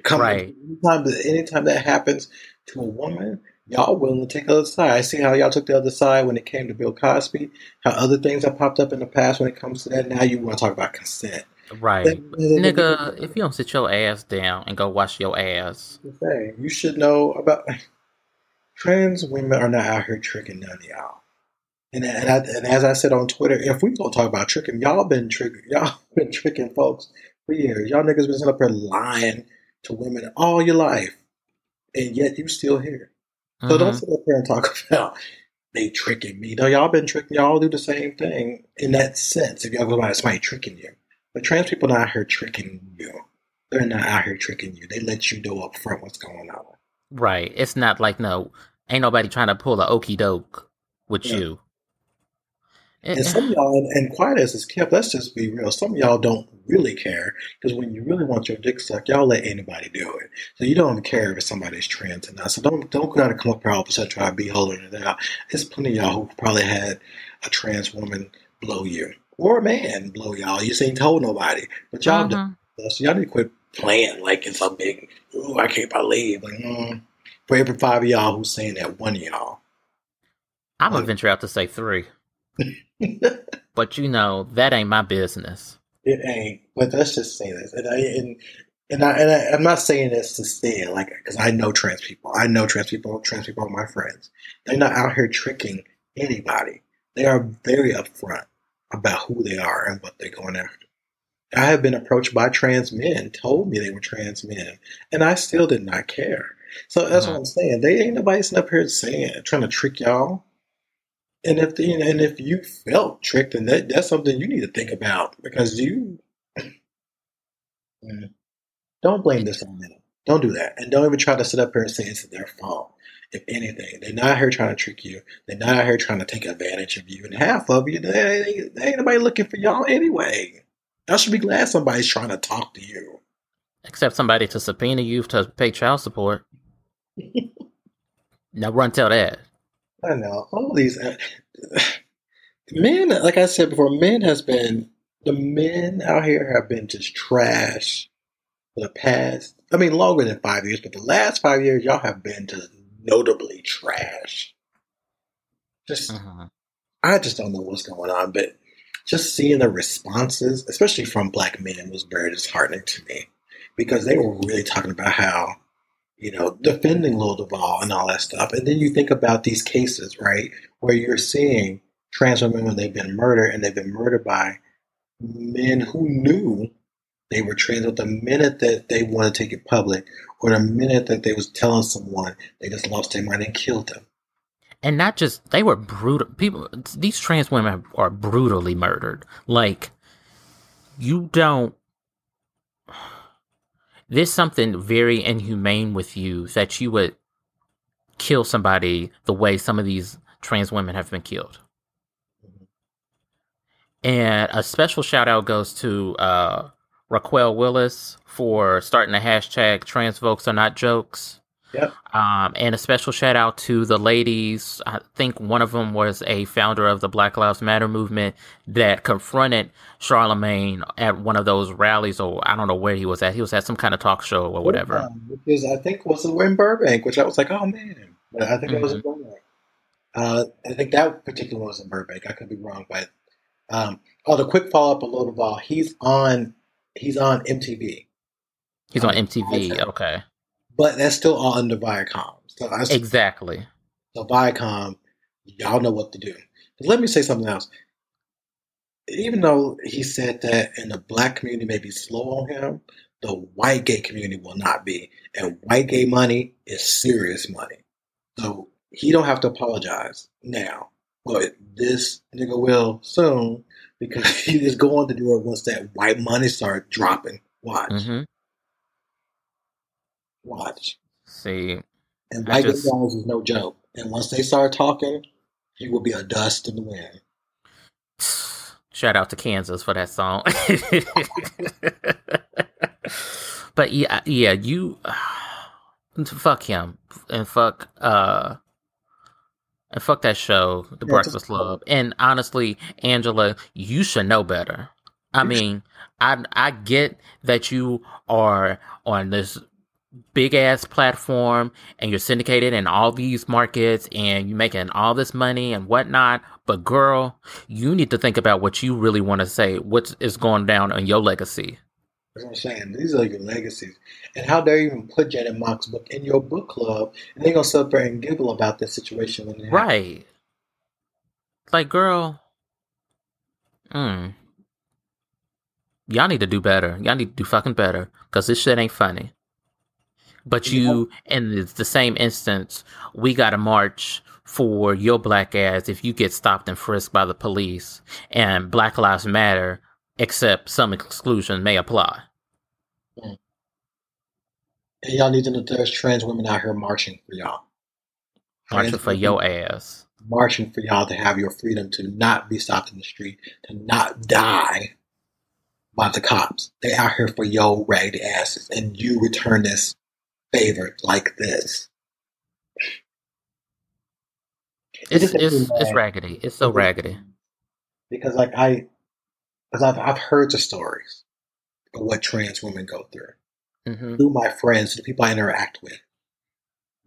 come right. anytime, anytime that happens to a woman, y'all willing to take the other side. I see how y'all took the other side when it came to Bill Cosby. How other things have popped up in the past when it comes to that. Now you want to talk about consent. Right. Nigga, if you don't sit your ass down and go wash your ass. You should know about trans women are not out here tricking none of y'all. And, and, I, and as I said on Twitter, if we gonna talk about tricking, y'all been tricking, y'all [LAUGHS] been tricking folks for years. Y'all niggas been sitting up here lying to women all your life, and yet you still here. So mm-hmm. don't sit up here and talk [LAUGHS] about they tricking me. No, y'all been tricking. Y'all do the same thing in that sense. If y'all go by somebody tricking you, but trans people not out here tricking you. They're not out here tricking you. They let you know up front what's going on. Right. It's not like no, ain't nobody trying to pull a okey doke with yeah. you. And some y'all, and, and quiet as it's kept, let's just be real. Some y'all don't really care because when you really want your dick sucked, y'all let anybody do it. So you don't care if somebody's trans or not. So don't don't try to come up here all of a sudden try to be holding it out. There's plenty of y'all who probably had a trans woman blow you or a man blow y'all. You ain't told nobody, but y'all uh-huh. do. So y'all need to quit playing like it's a big. Ooh, I can't believe. Like, mm, for every five of y'all who's saying that, one of y'all. I'm gonna venture out to say three. But you know that ain't my business. It ain't. But let's just say this, and I and and, I, and I, am not saying this to say like because I know trans people. I know trans people. Trans people are my friends. They're not out here tricking anybody. They are very upfront about who they are and what they're going after. I have been approached by trans men, told me they were trans men, and I still did not care. So that's uh-huh. what I'm saying. They ain't nobody sitting up here saying trying to trick y'all. And if the, and if you felt tricked, then that, that's something you need to think about because you [CLEARS THROAT] mm. don't blame this on them. Don't do that, and don't even try to sit up here and say it's their fault. If anything, they're not here trying to trick you. They're not here trying to take advantage of you. And half of you, they, they ain't nobody looking for y'all anyway. I should be glad somebody's trying to talk to you. Except somebody to subpoena you to pay child support. [LAUGHS] now run tell that. I know all these [SIGHS] men. Like I said before, men has been the men out here have been just trash for the past. I mean, longer than five years, but the last five years, y'all have been just notably trash. Just, uh-huh. I just don't know what's going on, but just seeing the responses, especially from black men, was very disheartening to me because they were really talking about how, you know, defending Lil Duval and all that stuff. And then you think about these cases, right, where you're seeing trans women when they've been murdered and they've been murdered by men who knew they were trans. But the minute that they want to take it public, or the minute that they was telling someone, they just lost their mind and killed them. And not just they were brutal. People, these trans women are brutally murdered. Like you don't. There's something very inhumane with you that you would kill somebody the way some of these trans women have been killed. And a special shout out goes to uh, Raquel Willis for starting the hashtag trans folks are not jokes. Yep. Um, and a special shout out to the ladies. I think one of them was a founder of the Black Lives Matter movement that confronted Charlemagne at one of those rallies, or I don't know where he was at. He was at some kind of talk show or whatever. Yeah, because I think was in Burbank, which I was like, oh man, I think mm-hmm. it was in mm-hmm. Burbank. Uh, I think that particular one was in Burbank. I could be wrong, but um, oh, the quick follow up a little ball. He's on. He's on MTV. He's on MTV. Okay, but that's still all under Viacom. So I, exactly. So Viacom, y'all know what to do. But let me say something else. Even though he said that, in the black community may be slow on him, the white gay community will not be. And white gay money is serious money. So he don't have to apologize now. But this nigga will soon because [LAUGHS] he is going to do it once that white money start dropping. Watch. Mm-hmm. Watch. See. And white just... guys is no joke. And once they start talking, he will be a dust in the wind. [SIGHS] Shout out to Kansas for that song. [LAUGHS] but yeah, yeah, you [SIGHS] fuck him and fuck uh and fuck that show, The yeah, Breakfast Club. And honestly, Angela, you should know better. I mean, I I get that you are on this big ass platform and you're syndicated in all these markets and you're making all this money and whatnot. But girl, you need to think about what you really want to say. What is going down on your legacy? That's what I'm saying. These are your legacies. And how dare you even put Janet Mock's book in your book club and they're gonna sit there and giggle about this situation when they Right. Like girl. Hmm. Y'all need to do better. Y'all need to do fucking better. Cause this shit ain't funny. But you, yeah. in the same instance, we got to march for your black ass if you get stopped and frisked by the police. And Black Lives Matter except some exclusion may apply. Mm. And y'all need to know there's trans women out here marching for y'all. Marching trans for your ass. Marching for y'all to have your freedom to not be stopped in the street, to not die by the cops. They out here for your raggedy asses, and you return this favor like this. It's it's, it's raggedy. It's so raggedy. Because like I because I've I've heard the stories of what trans women go through mm-hmm. through my friends, the people I interact with.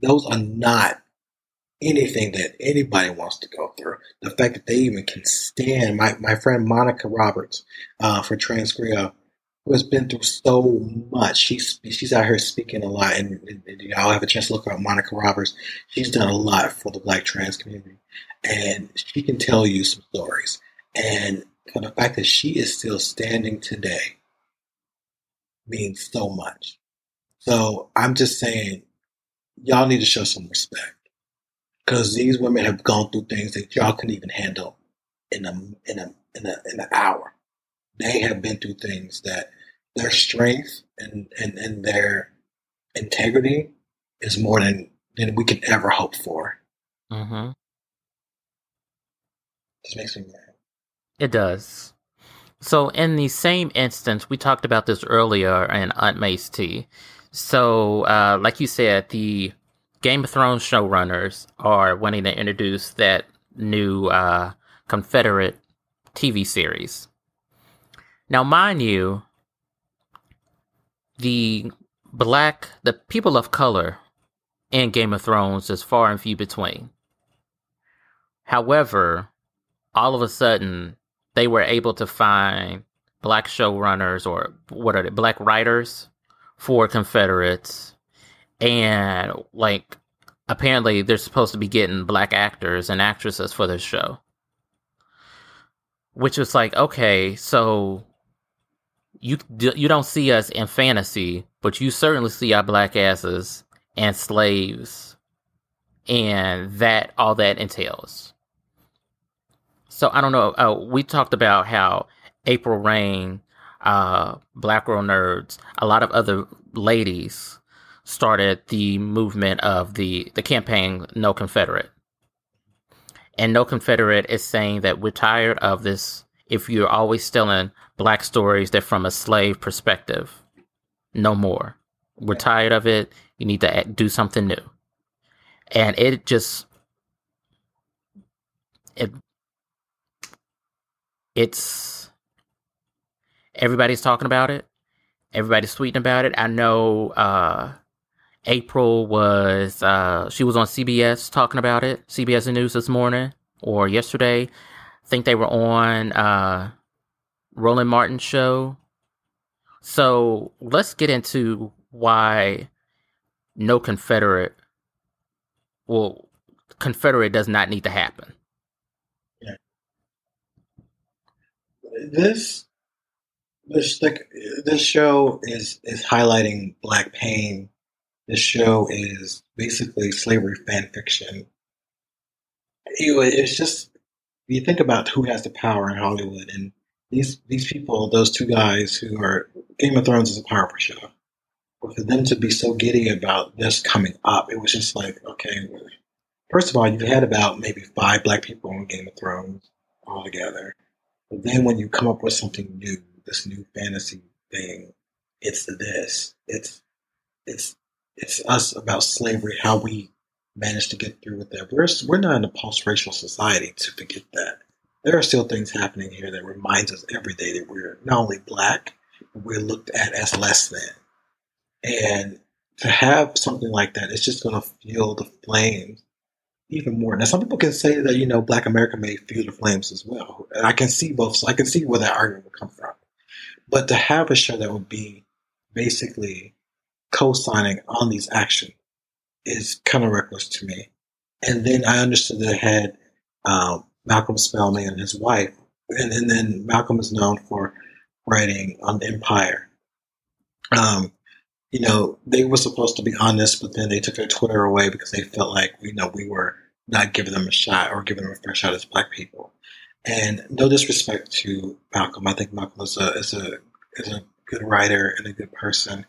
Those are not anything that anybody wants to go through. The fact that they even can stand my my friend Monica Roberts uh, for TransGriot, who has been through so much. She's she's out here speaking a lot, and, and, and I'll have a chance to look at Monica Roberts. She's done a lot for the Black trans community, and she can tell you some stories. And for the fact that she is still standing today means so much. So I'm just saying, y'all need to show some respect because these women have gone through things that y'all couldn't even handle in a in a in a in an hour. They have been through things that their strength and and, and their integrity is more than than we can ever hope for. Mm-hmm. This makes me mad. It does. So, in the same instance, we talked about this earlier in Aunt May's Tea. So, uh, like you said, the Game of Thrones showrunners are wanting to introduce that new uh, Confederate TV series. Now, mind you, the black, the people of color in Game of Thrones is far and few between. However, all of a sudden, they were able to find black showrunners or what are they, black writers for Confederates. And like, apparently they're supposed to be getting black actors and actresses for this show. Which was like, okay, so you you don't see us in fantasy, but you certainly see our black asses and slaves, and that all that entails. So I don't know. Uh, we talked about how April Reign, uh, Black Girl Nerds, a lot of other ladies started the movement of the the campaign No Confederate. And No Confederate is saying that we're tired of this. If you're always stealing black stories that from a slave perspective, no more. We're tired of it. You need to do something new. And it just it it's everybody's talking about it. Everybody's tweeting about it. I know uh, April was uh, she was on CBS talking about it. CBS News this morning or yesterday. I think they were on uh, Roland Martin show. So let's get into why no Confederate, well, Confederate does not need to happen. Yeah. This this this show is is highlighting black pain. This show is basically slavery fan fiction. It's just you think about who has the power in Hollywood, and these these people, those two guys who are Game of Thrones is a powerful show. But for them to be so giddy about this coming up, it was just like, okay, first of all, you've had about maybe five black people on Game of Thrones all together. But then when you come up with something new, this new fantasy thing, it's this. It's it's it's us about slavery, how we managed to get through with that. We're we're not in a post racial society to forget that there are still things happening here that reminds us every day that we're not only black, but we're looked at as less than. And to have something like that, it's just going to fuel the flames even more. Now, some people can say that, you know, Black America may fuel the flames as well. And I can see both, so I can see where that argument would come from. But to have a show that would be basically co signing on these actions is kind of reckless to me. And then I understood that it had um, Malcolm Spellman and his wife. And, and then Malcolm is known for writing on Empire. Um, you know, they were supposed to be honest, but then they took their Twitter away because they felt like, you know, we were not giving them a shot or giving them a fair shot as black people. And no disrespect to Malcolm. I think Malcolm is a, is a, is a good writer and a good person.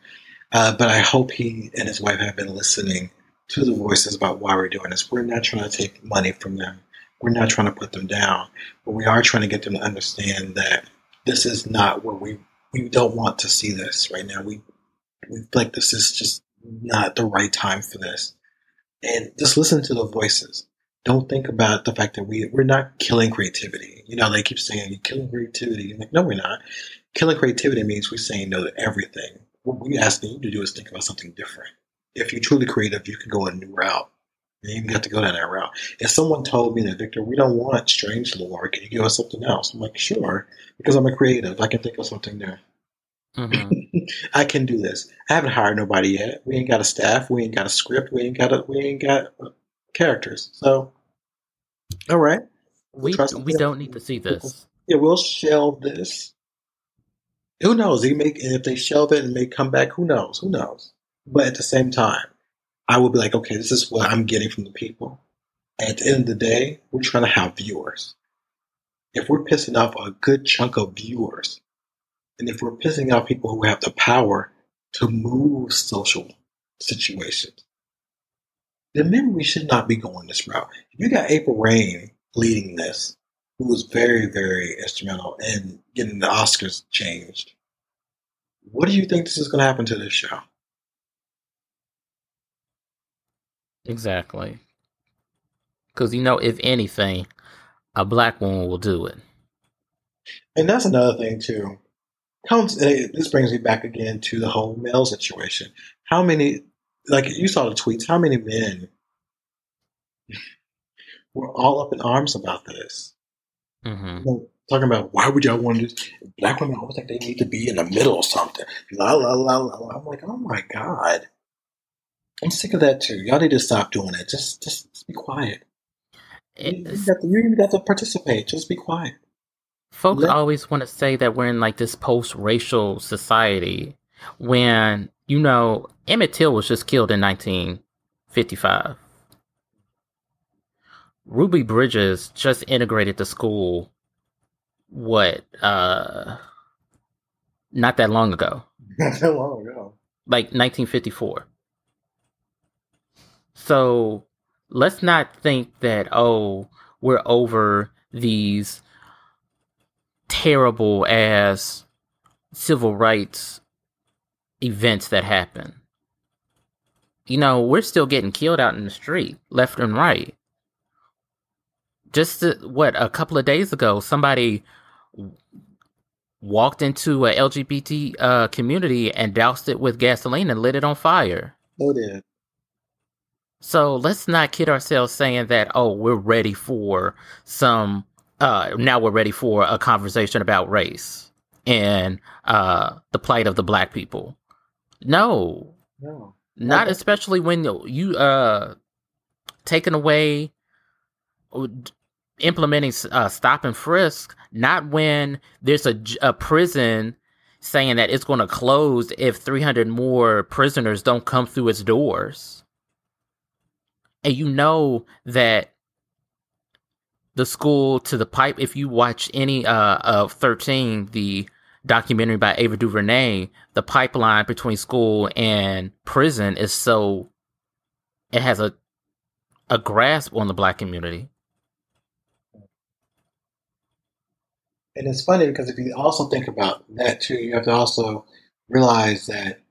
Uh, but I hope he and his wife have been listening to the voices about why we're doing this. We're not trying to take money from them we're not trying to put them down, but we are trying to get them to understand that this is not what we we don't want to see this right now. We we like this is just not the right time for this. And just listen to the voices. Don't think about the fact that we we're not killing creativity. You know, they keep saying you're killing creativity. Like, no, we're not. Killing creativity means we're saying no to everything. What we're asking you to do is think about something different. If you're truly creative, you can go a new route. You even have to go down that route. If someone told me that, Victor, we don't want strange lore, can you give us something else? I'm like, sure, because I'm a creative. I can think of something new. Mm-hmm. [LAUGHS] I can do this. I haven't hired nobody yet. We ain't got a staff. We ain't got a script. We ain't got a, we ain't got uh, characters. So, all right. we we don't need to see this. Yeah, we'll shelve this. Who knows? They make if they shelve it and may come back. Who knows? Who knows? But at the same time, I will be like, okay, this is what I'm getting from the people. At the end of the day, we're trying to have viewers. If we're pissing off a good chunk of viewers, and if we're pissing off people who have the power to move social situations, then maybe we should not be going this route. If you got April Reign leading this, who was very, very instrumental in getting the Oscars changed, what do you think this is going to happen to this show? Exactly. Because, you know, if anything, a black woman will do it. And that's another thing, too. Comes, this brings me back again to the whole male situation. How many, like you saw the tweets, how many men were all up in arms about this? Mm-hmm. You know, talking about why would y'all want this? Black women always think they need to be in the middle or something. La, la, la, la. I'm like, oh my God. I'm sick of that too. Y'all need to stop doing it. Just, just, just be quiet. You, you, got to, you got to participate. Just be quiet. Folks Let- always want to say that we're in like this post-racial society when you know Emmett Till was just killed in 1955. Ruby Bridges just integrated the school what uh not that long ago. [LAUGHS] Not that long ago. Like 1954. So let's not think that oh we're over these terrible as civil rights events that happen. You know, we're still getting killed out in the street, left and right. Just to, what a couple of days ago, somebody walked into a LGBT uh, community and doused it with gasoline and lit it on fire. Oh, did. So let's not kid ourselves saying that, oh, we're ready for some, uh, now we're ready for a conversation about race and uh, the plight of the black people. No. No. Not okay. especially when you, uh, taking away, implementing uh, stop and frisk, not when there's a, a prison saying that it's going to close if 300 more prisoners don't come through its doors and you know that the school to the pipe if you watch any uh, of 13 the documentary by ava duvernay the pipeline between school and prison is so it has a a grasp on the black community. And it's funny because if you also think about that too you have to also realize that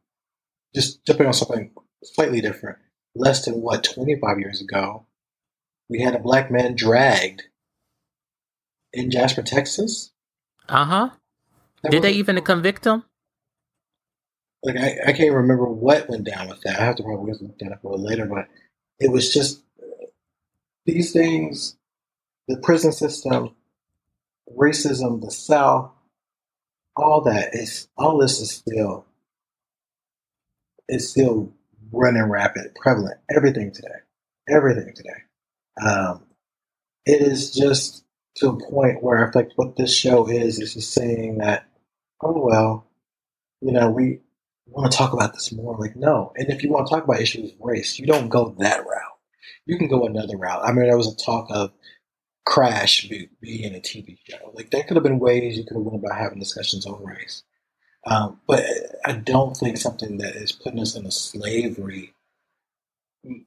just jumping on something slightly different less than what 25 years ago, we had a black man dragged in Jasper, Texas. Uh huh. Did they even convict him? Like I, I can't remember what went down with that. I have to probably look that up a little later, but it was just these things, the prison system, racism, the South, all that is all this is still is still running rapid, prevalent, everything today, everything today. Um, it is just to a point where I think what this show is is just saying that, oh well, you know, we want to talk about this more. Like, no. And if you want to talk about issues of race, you don't go that route. You can go another route. I mean, there was a talk of Crash being a TV show. Like, there could have been ways you could have went about having discussions on race. Um, but I don't think something that is putting us in a slavery, you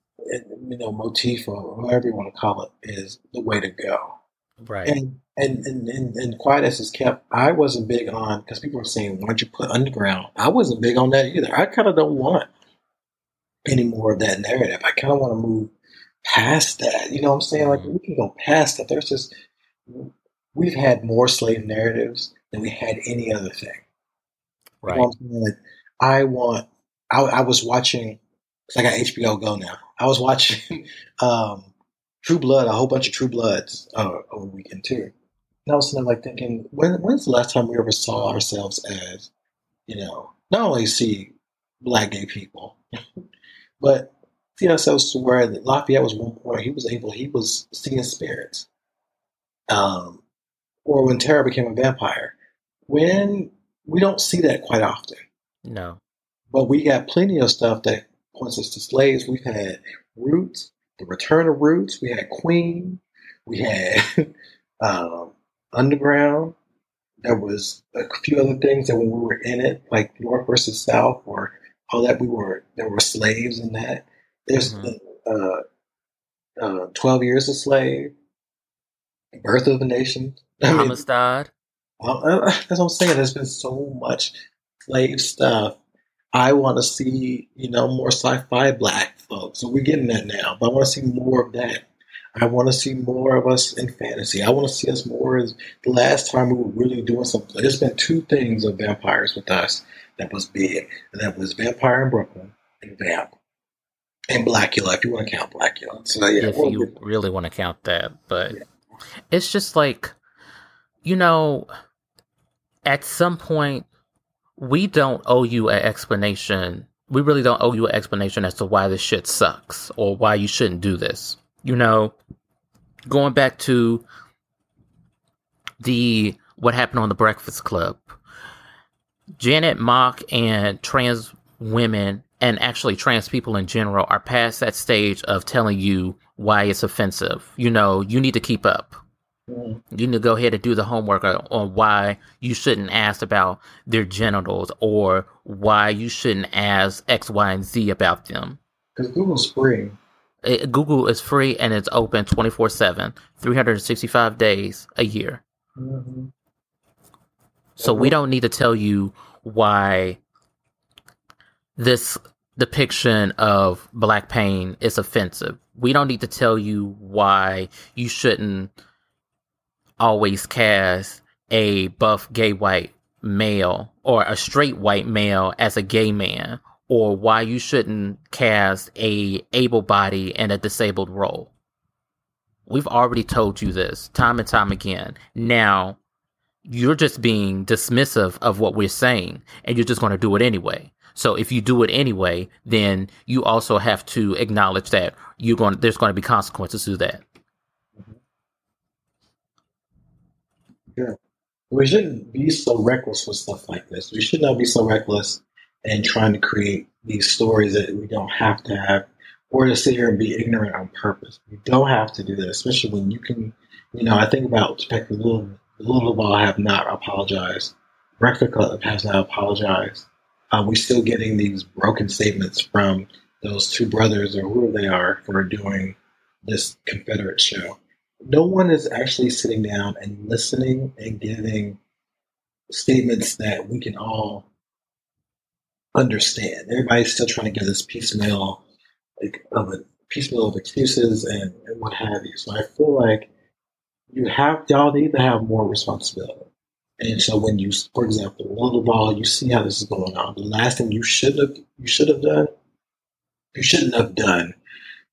know, motif or whatever you want to call it is the way to go. Right. And and and, and, and quiet as is kept, I wasn't big on because people were saying, "Why don't you put underground?" I wasn't big on that either. I kind of don't want any more of that narrative. I kind of want to move past that. You know what I'm saying? Like mm-hmm. we can go past that. There's just we've had more slave narratives than we had any other thing. Right. You know I want. I, I was watching. Cause I got HBO Go now. I was watching [LAUGHS] um, True Blood, a whole bunch of True Bloods uh, over the weekend too. And I was sitting like thinking, when, when's the last time we ever saw ourselves as, you know, not only see black gay people, [LAUGHS] but see ourselves to where Lafayette was one point he was able, he was seeing spirits. Um, or when Tara became a vampire. When we don't see that quite often. No. But we got plenty of stuff that points us to slaves. We've had Roots, the return of Roots. We had Queen. We had [LAUGHS] um, Underground. There was a few other things that when we were in it, like North versus South, or all that, we were there were slaves in that. There's mm-hmm. uh, uh, Twelve Years a Slave, Birth of a Nation, [LAUGHS] Amistad. Um, That's uh, what I'm saying. There's been so much slave stuff. I want to see, you know, more sci-fi black folks. So we're getting that now, but I want to see more of that. I want to see more of us in fantasy. I want to see us more as the last time we were really doing something. There's been two things of vampires with us that was big, and that was Vampire in Brooklyn and Vamp and Blacula, if you want to count Blacula. So yeah, if you really want to count that, but yeah. it's just like, you know, at some point, we don't owe you an explanation. We really don't owe you an explanation as to why this shit sucks or why you shouldn't do this. You know, going back to the what happened on the Breakfast Club. Janet Mock and trans women and actually trans people in general are past that stage of telling you why it's offensive. You know, you need to keep up. You need to go ahead and do the homework on why you shouldn't ask about their genitals or why you shouldn't ask X, Y, and Z about them. Because Google's free. It, Google is free and it's open 24 7, 365 days a year. Mm-hmm. So we don't need to tell you why this depiction of black pain is offensive. We don't need to tell you why you shouldn't always cast a buff gay white male or a straight white male as a gay man or why you shouldn't cast a able body and a disabled role. We've already told you this time and time again. Now, you're just being dismissive of what we're saying and you're just going to do it anyway. So if you do it anyway, then you also have to acknowledge that you're going there's going to be consequences to that. Yeah. We shouldn't be so reckless with stuff like this. We should not be so reckless in trying to create these stories that we don't have to have or to sit here and be ignorant on purpose. We don't have to do that, especially when you can, you know, I think about Spectre Little, Lil Duval have not apologized. Breakfast Club has not apologized. Uh, we're still getting these broken statements from those two brothers or who they are for doing this Confederate show no one is actually sitting down and listening and giving statements that we can all understand. Everybody's still trying to give this piecemeal like of a piecemeal of excuses and, and what have you. So I feel like you have y'all need to have more responsibility. And so when you, for example, Lil Duval, you see how this is going on. The last thing you should have you should have done, you shouldn't have done,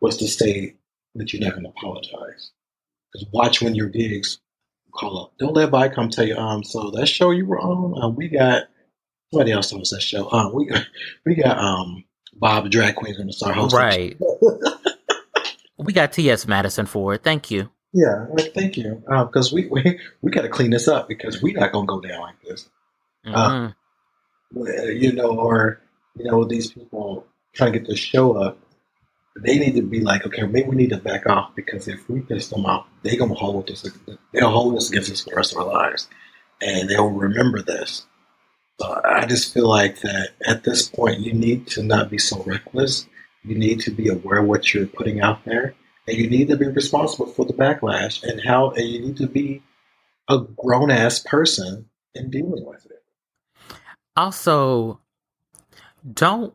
was to say that you're not going to apologize. Because watch when your gigs call up. Don't let Viacom tell you, um, so that show you were on, um, we got somebody else was that show. Um, we got [LAUGHS] we got um Bob drag queen's going to start hosting. Right. [LAUGHS] we got T.S. Madison for it. Thank you. Yeah, like, thank you. Because um, [LAUGHS] we we, we got to clean this up because we're not going to go down like this. Uh, mm-hmm. Uh, you know, or you know, these people trying to get this show up they need to be like, okay, maybe we need to back off because if we piss them off, they're gonna hold this. They'll hold this against us for the rest of our lives, and they'll remember this. So I just feel like that at this point, you need to not be so reckless. You need to be aware of what you're putting out there, and you need to be responsible for the backlash and how. And you need to be a grown ass person in dealing with it. Also, don't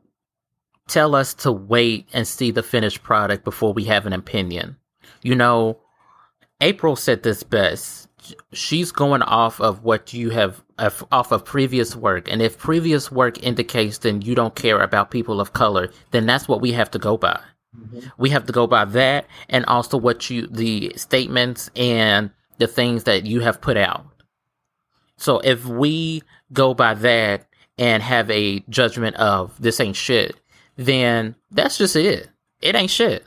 tell us to wait and see the finished product before we have an opinion. You know, April said this best. She's going off of what you have off of previous work, and if previous work indicates then you don't care about people of color, then that's what we have to go by. Mm-hmm. We have to go by that, and also what you the statements and the things that you have put out. So if we go by that and have a judgment of this ain't shit, then that's just it. It ain't shit.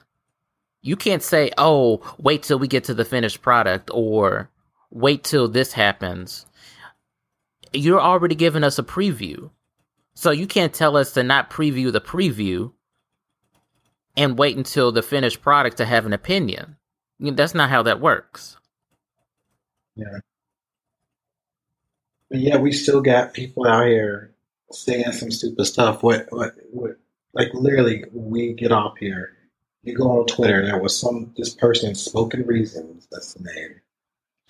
You can't say, oh, wait till we get to the finished product or wait till this happens. You're already giving us a preview. So you can't tell us to not preview the preview and wait until the finished product to have an opinion. that's not how that works. Yeah. But yeah, we still got people out here saying some stupid stuff. What what what like literally, we get off here, you go on Twitter, there was some this person, Spoken Reasons, that's the name,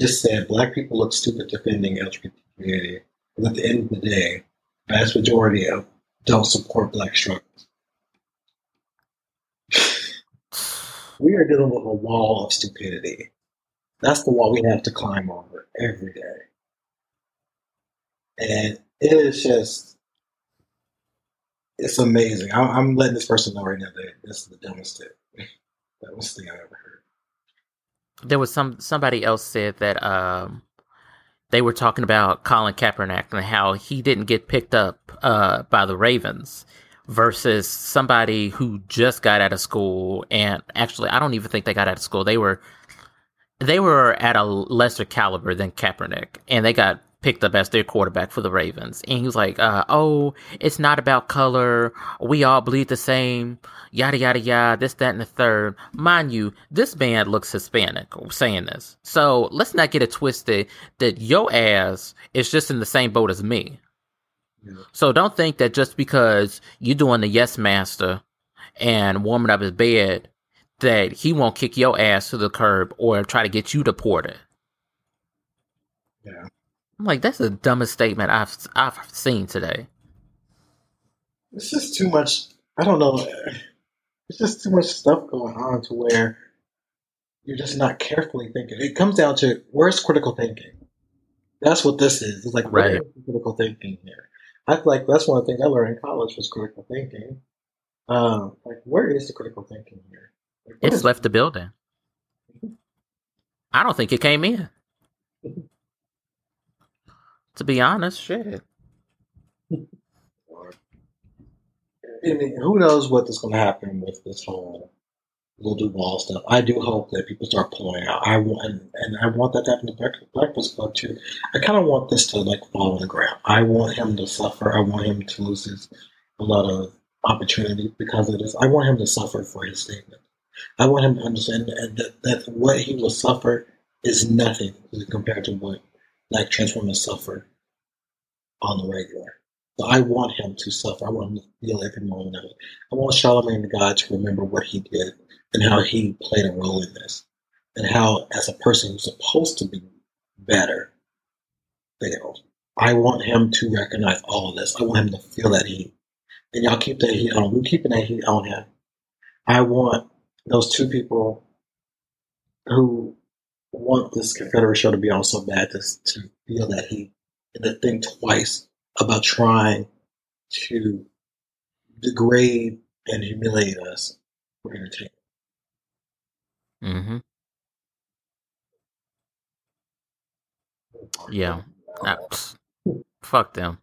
just said black people look stupid defending LGBT community. But at the end of the day, vast majority of don't support black struggles. [SIGHS] we are dealing with a wall of stupidity. That's the wall we have to climb over every day. And it is just it's amazing. I'm, I'm, letting this person know right now that this is the dumbest tip. [LAUGHS] the thing I ever heard. There was some somebody else said that um, they were talking about Colin Kaepernick and how he didn't get picked up uh, by the Ravens versus somebody who just got out of school and actually I don't even think they got out of school. They were they were at a lesser caliber than Kaepernick and they got picked up as their quarterback for the Ravens. And he was like, uh, oh, it's not about color. We all bleed the same. Yada, yada, yada. This, that, and the third. Mind you, this man looks Hispanic saying this. So let's not get it twisted that your ass is just in the same boat as me. Yeah. So don't think that just because you're doing the yes master and warming up his bed that he won't kick your ass to the curb or try to get you deported. Yeah. I'm like, that's the dumbest statement I've I've seen today. It's just too much. I don't know. It's just too much stuff going on to where you're just not carefully thinking. It comes down to where's critical thinking. That's what this is. It's like right. critical thinking here. I feel like that's one of the things I learned in college was critical thinking. Um, like where is the critical thinking here? Like, it's left the building. I don't think it came in. To be honest, shit. Mean, who knows what is going to happen with this whole Lil Duval stuff. I do hope that people start pulling out. I want, and, and I want that to happen to Breakfast Club too. I kind of want this to like fall on the ground. I want him to suffer. I want him to lose his, a lot of opportunity because of this. I want him to suffer for his statement. I want him to understand that, that what he will suffer is nothing compared to what Black trans women suffer on the regular. So I want him to suffer. I want him to feel every moment of it. I want Charlemagne the God to remember what he did and how he played a role in this. And how, as a person who's supposed to be better, failed. I want him to recognize all of this. I want him to feel that heat. And y'all keep that heat on. We're keeping that heat on him. I want those two people who want this Confederate show to be on so bad to, to feel that he to think twice about trying to degrade and humiliate us for entertainment. Mm-hmm. Yeah. Nah, fuck them.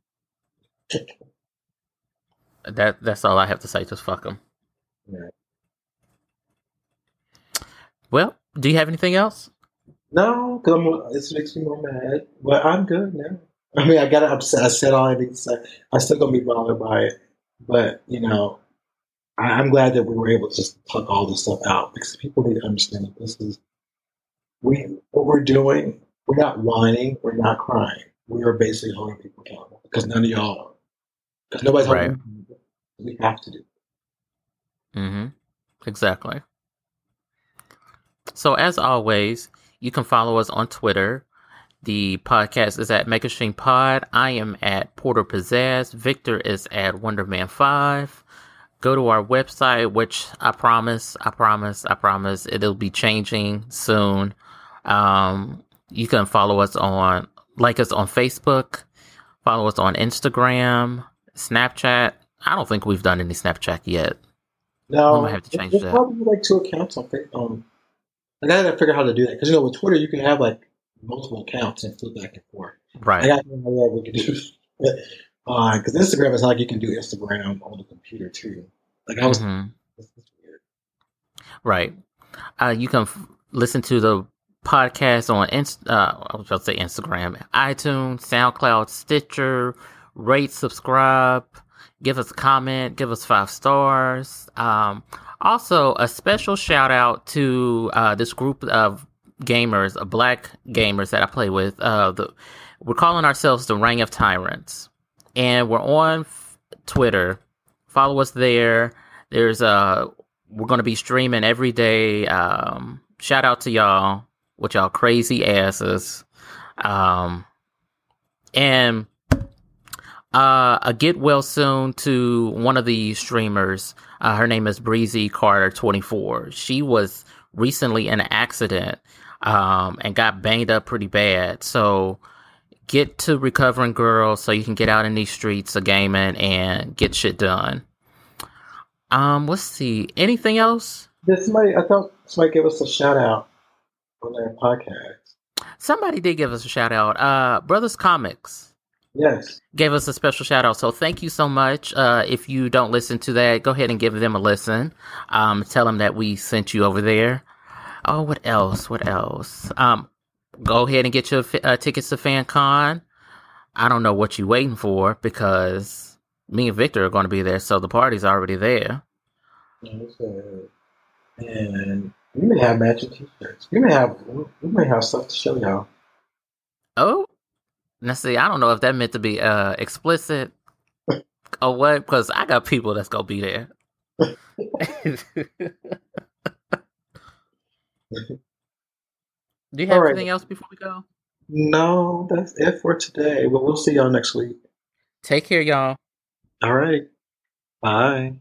that that's all I have to say. Just fuck them. Yeah. Well, do you have anything else? No, because it makes me more mad. But I'm good now. I mean, I got upset. I said all I need to say. I'm still gonna be bothered by it, but you know, I, am glad that we were able to just talk all this stuff out because people need to understand that this is we what we're doing. We're not whining. We're not crying. We are basically holding people accountable because none of y'all are. Because nobody's right. holding. We have to do. Mm-hmm. Exactly. So as always, you can follow us on Twitter. The podcast is at Megastream Pod. I am at Porter Pizzazz. Victor is at Wonderman5. Go to our website, which I promise, I promise, I promise it'll be changing soon. Um, you can follow us on, like us on Facebook, follow us on Instagram, Snapchat. I don't think we've done any Snapchat yet. No, we have to change that. Probably like two accounts on um, I gotta figure out how to do that because you know with Twitter you can have like multiple accounts and flip back and forth. Right. I gotta figure out we can do because uh, Instagram is like you can do Instagram on the computer too. Like I was. Mm-hmm. Right. Uh, you can f- listen to the podcast on Inst- uh, I was about to say Instagram, iTunes, SoundCloud, Stitcher. Rate, subscribe, give us a comment, give us five stars. Um, also, a special shout out to uh, this group of gamers, uh, black gamers that I play with. Uh, the, we're calling ourselves the Ring of Tyrants, and we're on f- Twitter. Follow us there. There's a uh, we're going to be streaming every day. Um, shout out to y'all with y'all crazy asses. Um, and uh, a get well soon to one of the streamers. Uh, her name is Breezy Carter 24. She was recently in an accident um, and got banged up pretty bad. So get to recovering girl so you can get out in these streets of gaming and get shit done. Um, let's see. Anything else? Did somebody? I thought somebody gave us a shout out on their podcast. Somebody did give us a shout out. Uh, Brothers Comics. Yes. Gave us a special shout out. So thank you so much. Uh, if you don't listen to that, go ahead and give them a listen. Um, tell them that we sent you over there. Oh, what else? What else? Um, go ahead and get your uh, tickets to FanCon. I don't know what you're waiting for because me and Victor are going to be there, so the party's already there. Okay. And we may have matching T-shirts. We may have we may have stuff to show y'all. Oh, now see, I don't know if that meant to be uh explicit or what, because I got people that's gonna be there. Do you have right. anything else before we go? No, that's it for today. But we'll see y'all next week. Take care, y'all. All right. Bye.